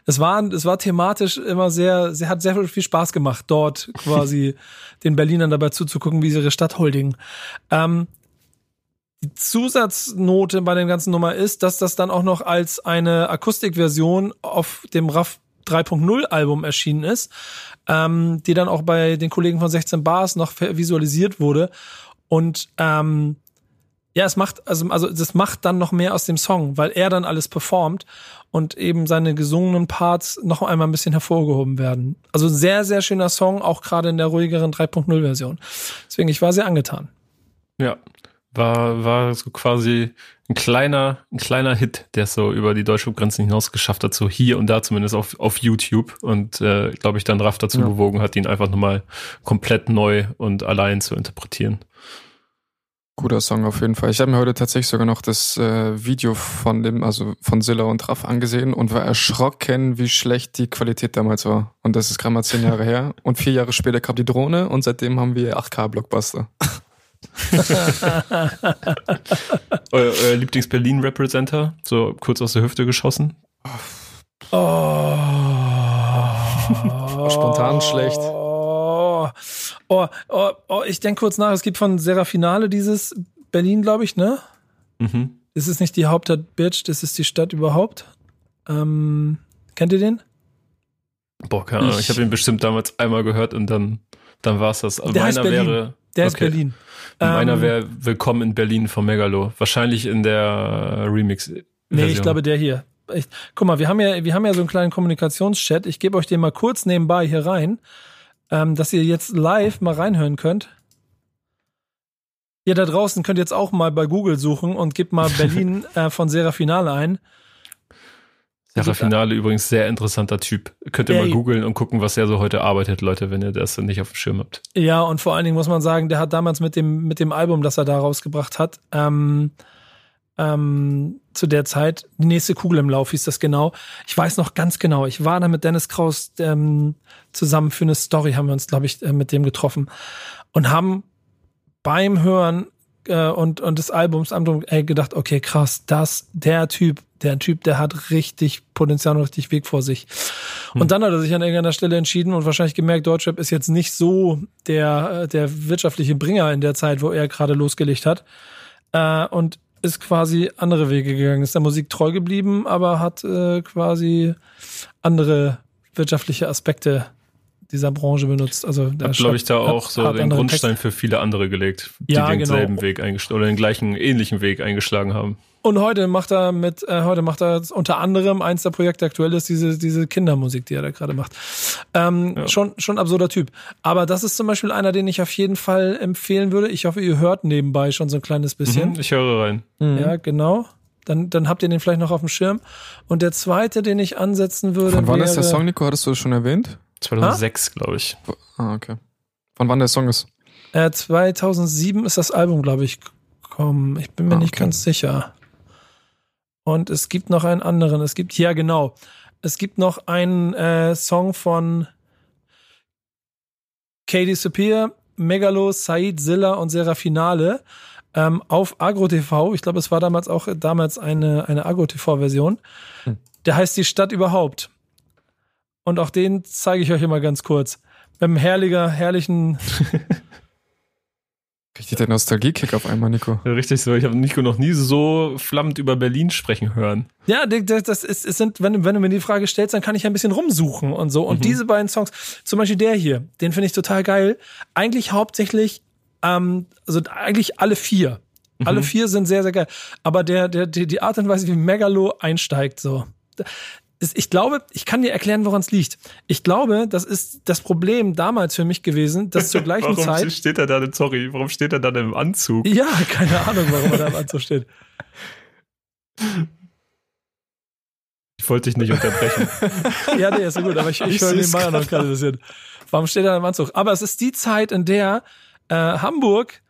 Es war, es war thematisch immer sehr, sehr, hat sehr viel Spaß gemacht, dort quasi den Berlinern dabei zuzugucken, wie sie ihre Stadt holdingen. Ähm, die Zusatznote bei der ganzen Nummer ist, dass das dann auch noch als eine Akustikversion auf dem RAF 3.0 Album erschienen ist, ähm, die dann auch bei den Kollegen von 16 Bars noch visualisiert wurde. Und ähm, ja, es macht, also, also das macht dann noch mehr aus dem Song, weil er dann alles performt und eben seine gesungenen Parts noch einmal ein bisschen hervorgehoben werden. Also sehr, sehr schöner Song, auch gerade in der ruhigeren 3.0-Version. Deswegen, ich war sehr angetan. Ja, war, war so quasi ein kleiner, ein kleiner Hit, der es so über die deutsche Grenze hinaus geschafft hat, so hier und da zumindest auf, auf YouTube und äh, glaube ich dann Raff dazu ja. bewogen hat, ihn einfach nochmal komplett neu und allein zu interpretieren. Guter Song auf jeden Fall. Ich habe mir heute tatsächlich sogar noch das äh, Video von dem, also von Silla und Raff angesehen und war erschrocken, wie schlecht die Qualität damals war. Und das ist gerade mal zehn Jahre her. Und vier Jahre später kam die Drohne und seitdem haben wir 8K-Blockbuster. euer, euer Lieblings-Berlin-Representer, so kurz aus der Hüfte geschossen? Oh. Spontan schlecht. Oh, oh, oh, ich denke kurz nach, es gibt von Serafinale dieses Berlin, glaube ich, ne? Mhm. Ist nicht die Hauptstadt Bitch, das ist die Stadt überhaupt. Ähm, kennt ihr den? Boah, keine Ahnung. Ich, ich habe ihn bestimmt damals einmal gehört und dann, dann war es das. Der meiner wäre. Der okay. ist Berlin. Meiner ähm, wäre Willkommen in Berlin von Megalo. Wahrscheinlich in der Remix. -Version. Nee, ich glaube der hier. Ich, guck mal, wir haben ja, wir haben ja so einen kleinen Kommunikationschat. Ich gebe euch den mal kurz nebenbei hier rein ähm, dass ihr jetzt live mal reinhören könnt. Ihr da draußen könnt jetzt auch mal bei Google suchen und gebt mal Berlin äh, von Serafinale ein. Serafinale übrigens sehr interessanter Typ. Könnt ihr mal googeln und gucken, was er so heute arbeitet, Leute, wenn ihr das nicht auf dem Schirm habt. Ja, und vor allen Dingen muss man sagen, der hat damals mit dem, mit dem Album, das er da rausgebracht hat, ähm, ähm, zu der Zeit. Die nächste Kugel im Lauf hieß das genau. Ich weiß noch ganz genau. Ich war da mit Dennis Kraus ähm, zusammen für eine Story, haben wir uns, glaube ich, äh, mit dem getroffen und haben beim Hören äh, und, und des Albums ey, gedacht, okay, krass, das, der Typ, der Typ, der hat richtig Potenzial und richtig Weg vor sich. Hm. Und dann hat er sich an irgendeiner Stelle entschieden und wahrscheinlich gemerkt, Deutschrap ist jetzt nicht so der, äh, der wirtschaftliche Bringer in der Zeit, wo er gerade losgelegt hat. Äh, und ist quasi andere Wege gegangen, ist der Musik treu geblieben, aber hat äh, quasi andere wirtschaftliche Aspekte dieser Branche benutzt. Also der hat, glaube ich, da auch so den Grundstein Text. für viele andere gelegt, die ja, denselben genau. Weg eingeschlagen oder den gleichen ähnlichen Weg eingeschlagen haben. Und heute macht er mit, äh, heute macht er unter anderem eins der Projekte aktuell ist diese, diese Kindermusik, die er da gerade macht. Ähm, ja. Schon, schon absurder Typ. Aber das ist zum Beispiel einer, den ich auf jeden Fall empfehlen würde. Ich hoffe, ihr hört nebenbei schon so ein kleines bisschen. Mhm, ich höre rein. Mhm. Ja, genau. Dann, dann habt ihr den vielleicht noch auf dem Schirm. Und der zweite, den ich ansetzen würde. Von wann wäre, ist der Song, Nico? Hattest du das schon erwähnt? 2006, glaube ich. Ah, okay. Von wann der Song ist? Äh, 2007 ist das Album, glaube ich, gekommen. Ich bin mir ah, okay. nicht ganz sicher. Und es gibt noch einen anderen. Es gibt, ja genau, es gibt noch einen äh, Song von Katie Superior, Megalo, Said, Zilla und Serafinale ähm, auf Agro TV. Ich glaube, es war damals auch damals eine, eine Agro TV-Version. Hm. Der heißt Die Stadt überhaupt. Und auch den zeige ich euch immer ganz kurz. Mit einem herrlicher, herrlichen Richtig der Nostalgie-Kick auf einmal, Nico. Ja, richtig so. Ich habe Nico noch nie so flammend über Berlin sprechen hören. Ja, das ist, es sind, wenn, wenn du mir die Frage stellst, dann kann ich ein bisschen rumsuchen und so. Und mhm. diese beiden Songs, zum Beispiel der hier, den finde ich total geil. Eigentlich hauptsächlich, ähm, also eigentlich alle vier. Mhm. Alle vier sind sehr, sehr geil. Aber der, der, die, die Art und Weise, wie Megalo einsteigt, so ich glaube, ich kann dir erklären, woran es liegt. Ich glaube, das ist das Problem damals für mich gewesen, dass zur gleichen warum Zeit. steht er da, sorry, warum steht er dann im Anzug? Ja, keine Ahnung, warum er da im Anzug steht. Ich wollte dich nicht unterbrechen. ja, nee, ist so gut, aber ich, ich, ich höre nebenbei noch gerade ein bisschen. Warum steht er da im Anzug? Aber es ist die Zeit, in der äh, Hamburg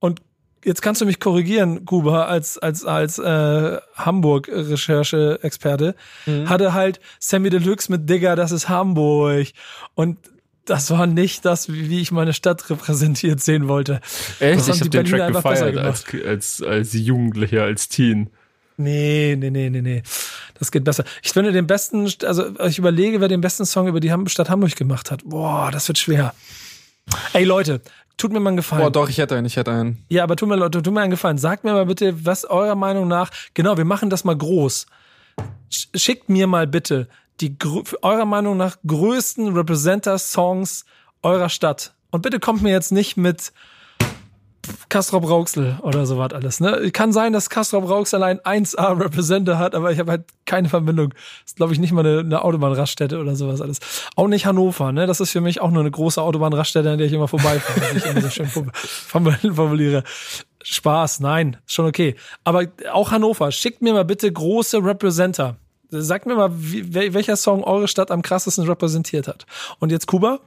und jetzt kannst du mich korrigieren, Kuba, als, als, als äh, Hamburg-Recherche-Experte, mhm. hatte halt Sammy Deluxe mit Digger, das ist Hamburg. Und das war nicht das, wie ich meine Stadt repräsentiert sehen wollte. Echt? Das ich habe den Track gefeiert als, als, als Jugendlicher, als Teen. Nee, nee, nee, nee, nee. Das geht besser. Ich finde den besten, also ich überlege, wer den besten Song über die Stadt Hamburg gemacht hat. Boah, das wird schwer. Ey Leute, tut mir mal einen Gefallen. Boah, doch, ich hätte einen, ich hätte einen. Ja, aber tut mir, tut mir einen Gefallen. Sagt mir mal bitte, was eurer Meinung nach, genau, wir machen das mal groß. Schickt mir mal bitte die eurer Meinung nach größten Representer-Songs eurer Stadt. Und bitte kommt mir jetzt nicht mit Kastrop Rauxel oder sowas alles. Ne? Kann sein, dass Kastrop Rauxel ein 1A Representer hat, aber ich habe halt keine Verbindung. Ist, glaube ich, nicht mal eine, eine Autobahnraststätte oder sowas alles. Auch nicht Hannover, ne? Das ist für mich auch nur eine große Autobahnraststätte, an der ich immer vorbeifahre, wenn ich immer so schön formuliere. Spaß, nein, schon okay. Aber auch Hannover, schickt mir mal bitte große Representer. Sagt mir mal, wie, welcher Song eure Stadt am krassesten repräsentiert hat. Und jetzt Kuba?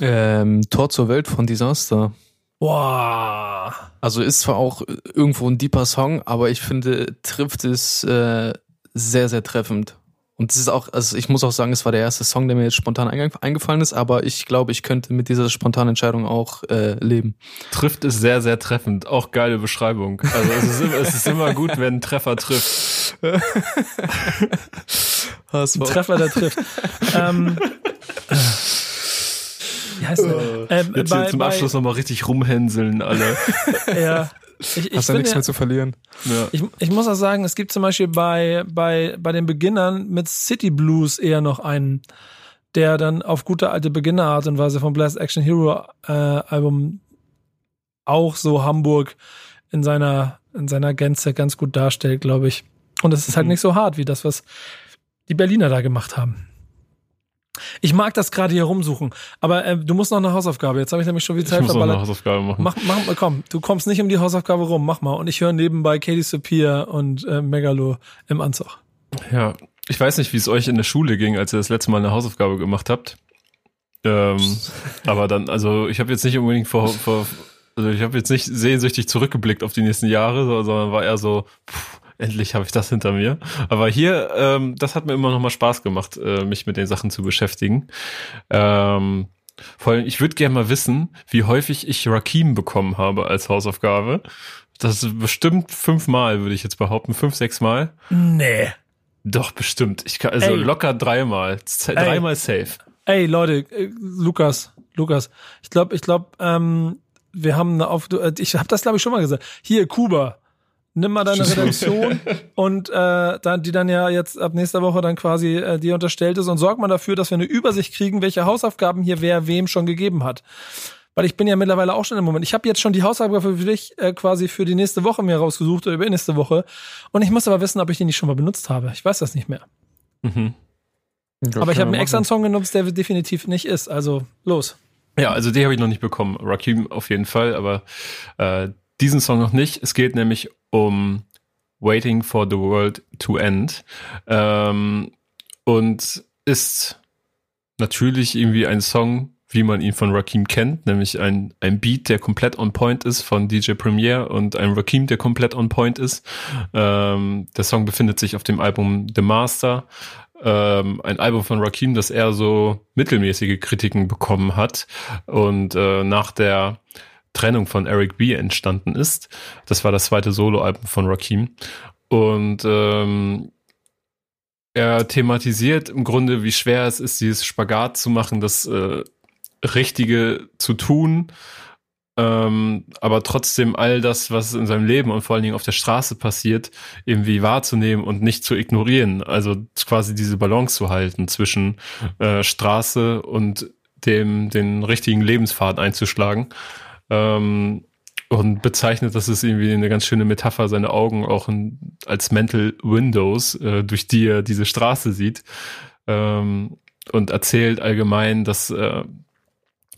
Ähm, Tor zur Welt von Disaster. Boah. Also ist zwar auch irgendwo ein deeper Song, aber ich finde, trifft es äh, sehr, sehr treffend. Und es ist auch, also ich muss auch sagen, es war der erste Song, der mir jetzt spontan eingefallen ist, aber ich glaube, ich könnte mit dieser spontanen Entscheidung auch äh, leben. Trifft es sehr, sehr treffend. Auch geile Beschreibung. Also es ist immer, es ist immer gut, wenn ein Treffer trifft. ein Treffer, der trifft. ähm, wie heißt der? Ähm, Jetzt bei, zum Abschluss nochmal richtig rumhänseln alle. ja. Ich, ich Hast ja nichts mehr zu verlieren. Ja. Ich, ich muss auch sagen, es gibt zum Beispiel bei, bei, bei den Beginnern mit City Blues eher noch einen, der dann auf gute alte Beginnerart und Weise vom Blast Action Hero äh, Album auch so Hamburg in seiner, in seiner Gänze ganz gut darstellt, glaube ich. Und es ist halt mhm. nicht so hart wie das, was die Berliner da gemacht haben. Ich mag das gerade hier rumsuchen, aber äh, du musst noch eine Hausaufgabe. Jetzt habe ich nämlich schon viel Zeit ich muss verballert. Noch eine Hausaufgabe machen. Mach, mach, komm, du kommst nicht um die Hausaufgabe rum, mach mal. Und ich höre nebenbei Katie Sapir und äh, Megalo im Anzug. Ja, ich weiß nicht, wie es euch in der Schule ging, als ihr das letzte Mal eine Hausaufgabe gemacht habt. Ähm, aber dann, also ich habe jetzt nicht unbedingt vor, vor also ich habe jetzt nicht sehnsüchtig zurückgeblickt auf die nächsten Jahre, sondern war eher so, pff, endlich habe ich das hinter mir. Aber hier, ähm, das hat mir immer noch mal Spaß gemacht, äh, mich mit den Sachen zu beschäftigen. Ähm, vor allem, ich würde gerne mal wissen, wie häufig ich Rakim bekommen habe als Hausaufgabe. Das ist bestimmt fünfmal, würde ich jetzt behaupten. Fünf, sechs Mal. Nee. Doch, bestimmt. Ich kann, also Ey. locker dreimal. Dreimal Ey. safe. Ey, Leute, äh, Lukas, Lukas, ich glaube, ich glaube, ähm, wir haben eine auf, äh, ich habe das glaube ich schon mal gesagt. Hier, Kuba, nimm mal deine Redaktion und äh, dann, die dann ja jetzt ab nächster Woche dann quasi äh, dir unterstellt ist und sorg mal dafür, dass wir eine Übersicht kriegen, welche Hausaufgaben hier wer wem schon gegeben hat. Weil ich bin ja mittlerweile auch schon im Moment. Ich habe jetzt schon die Hausaufgabe für dich äh, quasi für die nächste Woche mir rausgesucht oder über nächste Woche. Und ich muss aber wissen, ob ich die nicht schon mal benutzt habe. Ich weiß das nicht mehr. Mhm. aber ich habe mir extra einen Song genommen, der definitiv nicht ist. Also los. Ja, also die habe ich noch nicht bekommen. Rakim auf jeden Fall, aber äh, diesen Song noch nicht. Es geht nämlich um Waiting for the World to End. Ähm, und ist natürlich irgendwie ein Song, wie man ihn von Rakim kennt, nämlich ein, ein Beat, der komplett on point ist von DJ Premier und ein Rakim, der komplett on point ist. Ähm, der Song befindet sich auf dem Album The Master, ähm, ein Album von Rakim, das eher so mittelmäßige Kritiken bekommen hat. Und äh, nach der Trennung von Eric B. entstanden ist. Das war das zweite Soloalbum von Rakim. Und ähm, er thematisiert im Grunde, wie schwer es ist, dieses Spagat zu machen, das äh, Richtige zu tun, ähm, aber trotzdem all das, was in seinem Leben und vor allen Dingen auf der Straße passiert, irgendwie wahrzunehmen und nicht zu ignorieren. Also quasi diese Balance zu halten zwischen äh, Straße und dem den richtigen Lebenspfad einzuschlagen. Ähm, und bezeichnet, dass es irgendwie eine ganz schöne Metapher, seine Augen auch in, als Mental Windows, äh, durch die er diese Straße sieht. Ähm, und erzählt allgemein, dass, äh,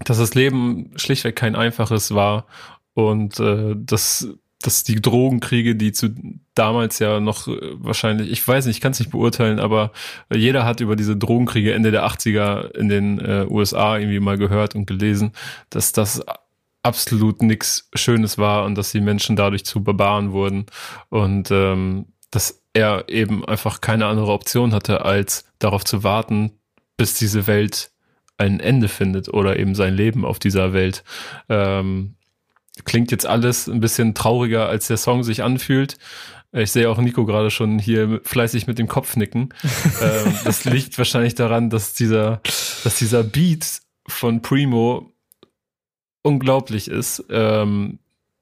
dass das Leben schlichtweg kein einfaches war und äh, dass dass die Drogenkriege, die zu damals ja noch äh, wahrscheinlich, ich weiß nicht, ich kann es nicht beurteilen, aber jeder hat über diese Drogenkriege Ende der 80er in den äh, USA irgendwie mal gehört und gelesen, dass das absolut nichts Schönes war und dass die Menschen dadurch zu Barbaren wurden und ähm, dass er eben einfach keine andere Option hatte, als darauf zu warten, bis diese Welt ein Ende findet oder eben sein Leben auf dieser Welt. Ähm, klingt jetzt alles ein bisschen trauriger, als der Song sich anfühlt. Ich sehe auch Nico gerade schon hier fleißig mit dem Kopf nicken. ähm, das liegt wahrscheinlich daran, dass dieser, dass dieser Beat von Primo unglaublich ist. Ähm,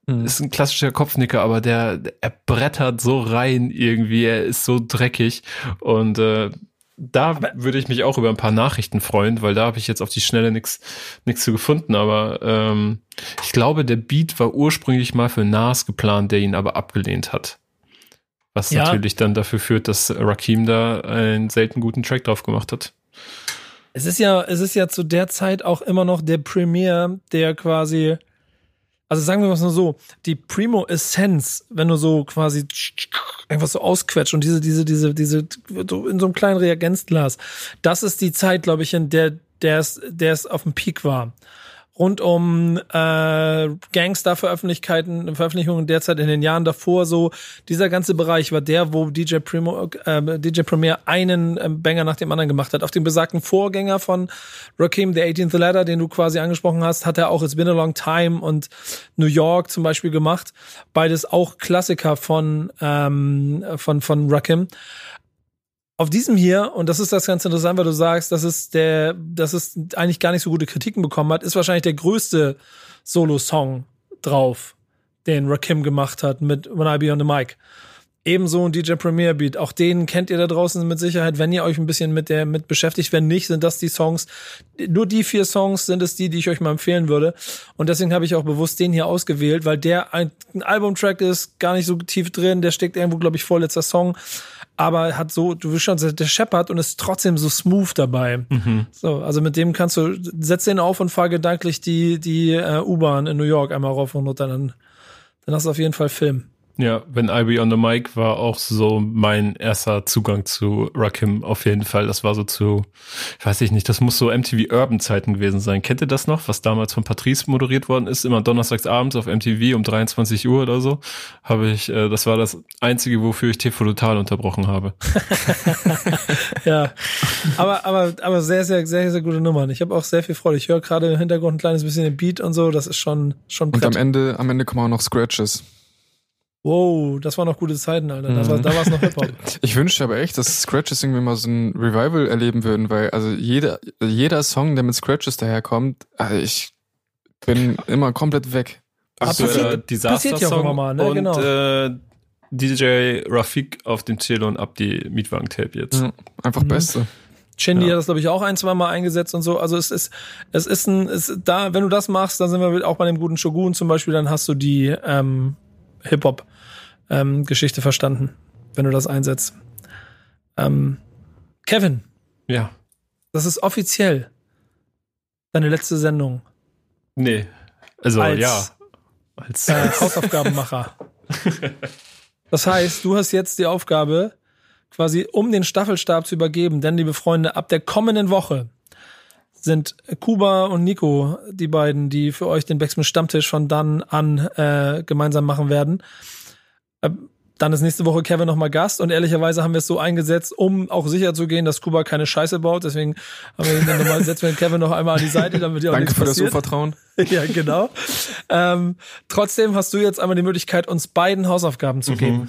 mhm. Ist ein klassischer Kopfnicker, aber der, er brettert so rein irgendwie. Er ist so dreckig und äh, da aber würde ich mich auch über ein paar Nachrichten freuen, weil da habe ich jetzt auf die Schnelle nichts nichts zu gefunden. Aber ähm, ich glaube, der Beat war ursprünglich mal für Nas geplant, der ihn aber abgelehnt hat. Was ja. natürlich dann dafür führt, dass Rakim da einen selten guten Track drauf gemacht hat. Es ist ja, es ist ja zu der Zeit auch immer noch der Premier, der quasi also sagen wir mal so, die Primo Essenz, wenn du so quasi einfach so ausquetscht und diese, diese, diese, diese, in so einem kleinen Reagenzglas, das ist die Zeit, glaube ich, in der der es, der es auf dem Peak war rund um äh, Gangster-Veröffentlichkeiten, Veröffentlichungen derzeit in den Jahren davor so, dieser ganze Bereich war der, wo DJ Primo, äh, DJ Premier einen äh, Banger nach dem anderen gemacht hat. Auf dem besagten Vorgänger von Rakim, The 18th Ladder, den du quasi angesprochen hast, hat er auch It's Been a Long Time und New York zum Beispiel gemacht. Beides auch Klassiker von, ähm, von, von Rakim auf diesem hier, und das ist das ganz interessant, weil du sagst, dass es der, dass es eigentlich gar nicht so gute Kritiken bekommen hat, ist wahrscheinlich der größte Solo-Song drauf, den Rakim gemacht hat mit When I Be on the Mic. Ebenso ein DJ Premier Beat. Auch den kennt ihr da draußen mit Sicherheit, wenn ihr euch ein bisschen mit der mit beschäftigt. Wenn nicht, sind das die Songs. Nur die vier Songs sind es die, die ich euch mal empfehlen würde. Und deswegen habe ich auch bewusst den hier ausgewählt, weil der ein, ein Albumtrack ist, gar nicht so tief drin. Der steckt irgendwo, glaube ich, vorletzter Song aber hat so, du wirst schon, der scheppert und ist trotzdem so smooth dabei. Mhm. So, also mit dem kannst du, setz den auf und fahr gedanklich die, die äh, U-Bahn in New York einmal rauf und runter, dann, dann hast du auf jeden Fall Film. Ja, wenn I Be on the Mic war auch so mein erster Zugang zu Rakim auf jeden Fall. Das war so zu, ich weiß ich nicht, das muss so MTV Urban Zeiten gewesen sein. Kennt ihr das noch, was damals von Patrice moderiert worden ist? Immer donnerstags abends auf MTV um 23 Uhr oder so. Habe ich, äh, das war das einzige, wofür ich TV total unterbrochen habe. ja, aber, aber, aber sehr, sehr, sehr, sehr gute Nummern. Ich habe auch sehr viel Freude. Ich höre gerade im Hintergrund ein kleines bisschen den Beat und so. Das ist schon, schon Brett. Und am Ende, am Ende kommen auch noch Scratches. Wow, das waren noch gute Zeiten, Alter. Da, war, es noch Hip-Hop. Ich wünschte aber echt, dass Scratches irgendwie mal so ein Revival erleben würden, weil also jeder, jeder Song, der mit Scratches daherkommt, also ich bin immer komplett weg. Also äh, Disaster ja Song mal, ne? und genau. äh, DJ Rafik auf dem Cello und ab die Mietwagen-Tape jetzt. Mhm, einfach mhm. Beste. Shindy ja. hat das, glaube ich, auch ein, zwei Mal eingesetzt und so. Also es ist, es ist ein, es, da, wenn du das machst, dann sind wir auch bei dem guten Shogun zum Beispiel, dann hast du die ähm, Hip-Hop ähm, Geschichte verstanden, wenn du das einsetzt. Ähm, Kevin. Ja. Das ist offiziell deine letzte Sendung. Nee. Also als, ja. Als, äh, Hausaufgabenmacher. das heißt, du hast jetzt die Aufgabe, quasi um den Staffelstab zu übergeben, denn liebe Freunde, ab der kommenden Woche sind Kuba und Nico die beiden, die für euch den Backspin Stammtisch von dann an äh, gemeinsam machen werden. Äh, dann ist nächste Woche Kevin nochmal Gast und ehrlicherweise haben wir es so eingesetzt, um auch sicher zu gehen, dass Kuba keine Scheiße baut. Deswegen haben wir ihn dann nochmal setzen wir Kevin noch einmal an die Seite, damit ihr auch Danke für passiert. das Vertrauen. ja, genau. Ähm, trotzdem hast du jetzt einmal die Möglichkeit, uns beiden Hausaufgaben zu mhm. geben.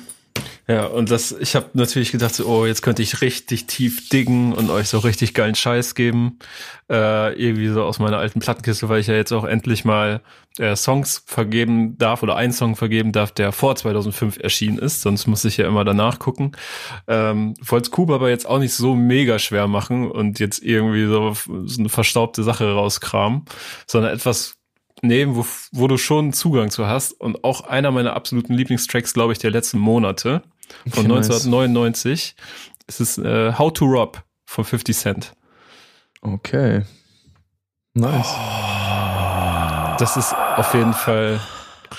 Ja, und das, ich habe natürlich gedacht, so, oh, jetzt könnte ich richtig tief diggen und euch so richtig geilen Scheiß geben. Äh, irgendwie so aus meiner alten Plattenkiste, weil ich ja jetzt auch endlich mal äh, Songs vergeben darf oder einen Song vergeben darf, der vor 2005 erschienen ist. Sonst muss ich ja immer danach gucken. Ähm, wollte Kuba aber jetzt auch nicht so mega schwer machen und jetzt irgendwie so, so eine verstaubte Sache rauskramen, sondern etwas nehmen, wo, wo du schon Zugang zu hast. Und auch einer meiner absoluten Lieblingstracks, glaube ich, der letzten Monate von Okay, nice. 1999. Es ist äh, How to Rob von 50 Cent. Okay. Nice. Das ist auf jeden Fall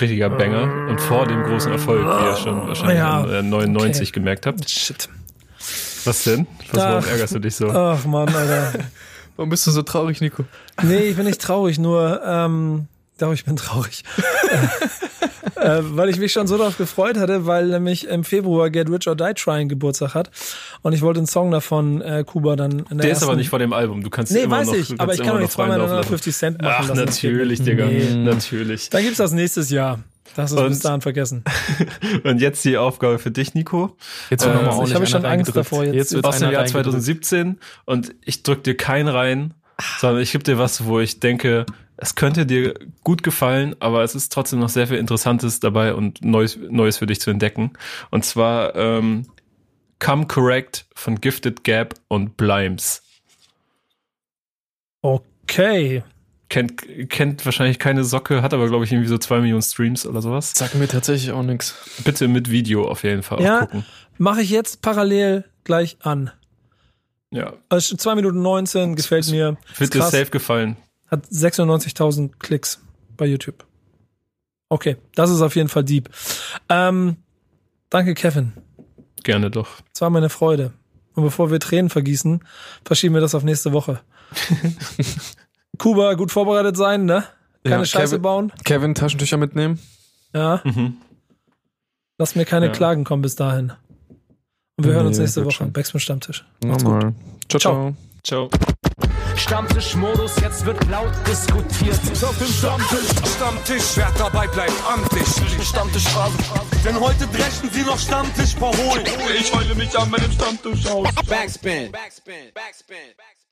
richtiger Banger. Und vor dem großen Erfolg, wie ihr schon wahrscheinlich Ja, in äh, 99 okay. gemerkt habt. Shit. Was denn? Was, warum Ach. ärgerst du dich so? Ach Mann, Alter. Warum bist du so traurig, Nico? Nee, ich bin nicht traurig, nur, ähm, doch, ich bin traurig. äh, weil ich mich schon so darauf gefreut hatte, weil nämlich im Februar Get Rich or Die Trying Geburtstag hat. Und ich wollte einen Song davon, äh, Kuba dann in der Der ist ersten aber nicht vor dem Album. Du kannst Nee, immer weiß noch, ich, aber ich kann doch nicht zweimal freien hintereinander Lauf lassen. 50 Cent machen Ach, lassen, natürlich. Digga. Nee. Natürlich. Dann gibt's das nächstes Jahr. Das ist bis dahin vergessen. Und jetzt die Aufgabe für dich, Nico. Jetzt Äh, wird nochmal ich ordentlich habe schon Angst davor, jetzt- Jetzt wird aus dem Jahr reingedrückt. 2017 und ich drück dir keinen rein, sondern ich gebe dir was, wo ich denke, es könnte dir gut gefallen, aber es ist trotzdem noch sehr viel Interessantes dabei und Neues, Neues für dich zu entdecken. Und zwar ähm, Come Correct von Gifted Gap und Blimes. Okay. Kennt, kennt wahrscheinlich keine Socke, hat aber, glaube ich, irgendwie so zwei Millionen Streams oder sowas. Sagt mir tatsächlich auch nichts. Bitte mit Video auf jeden Fall auch Ja. gucken. Mache ich jetzt parallel gleich an. Ja. Also 2 Minuten 19, gefällt mir. Wird Ist dir safe gefallen. Hat 96.000 Klicks bei YouTube. Okay, das ist auf jeden Fall deep. Ähm, danke, Kevin. Gerne doch. Es war meine Freude. Und bevor wir Tränen vergießen, verschieben wir das auf nächste Woche. Kuba, gut vorbereitet sein, ne? Keine Ja, Scheiße Kevin- bauen. Kevin, Taschentücher mitnehmen. Ja. Mhm. Lass mir keine Ja. Klagen kommen bis dahin. Und wir hören Nee, uns nächste Woche. schon. Backspin Stammtisch. Macht's gut. Normal. Ciao, Ciao. ciao. Ciao. Stammtischmodus, jetzt wird laut diskutiert. Auf dem Stammtisch, Stammtisch, wer dabei bleibt, amtlich. Stammtisch Phase. Denn heute dreschen sie noch Stammtisch verholen. Ich heule mich an meinem Stammtisch aus. Backspin. Backspin. Backspin. Backspin.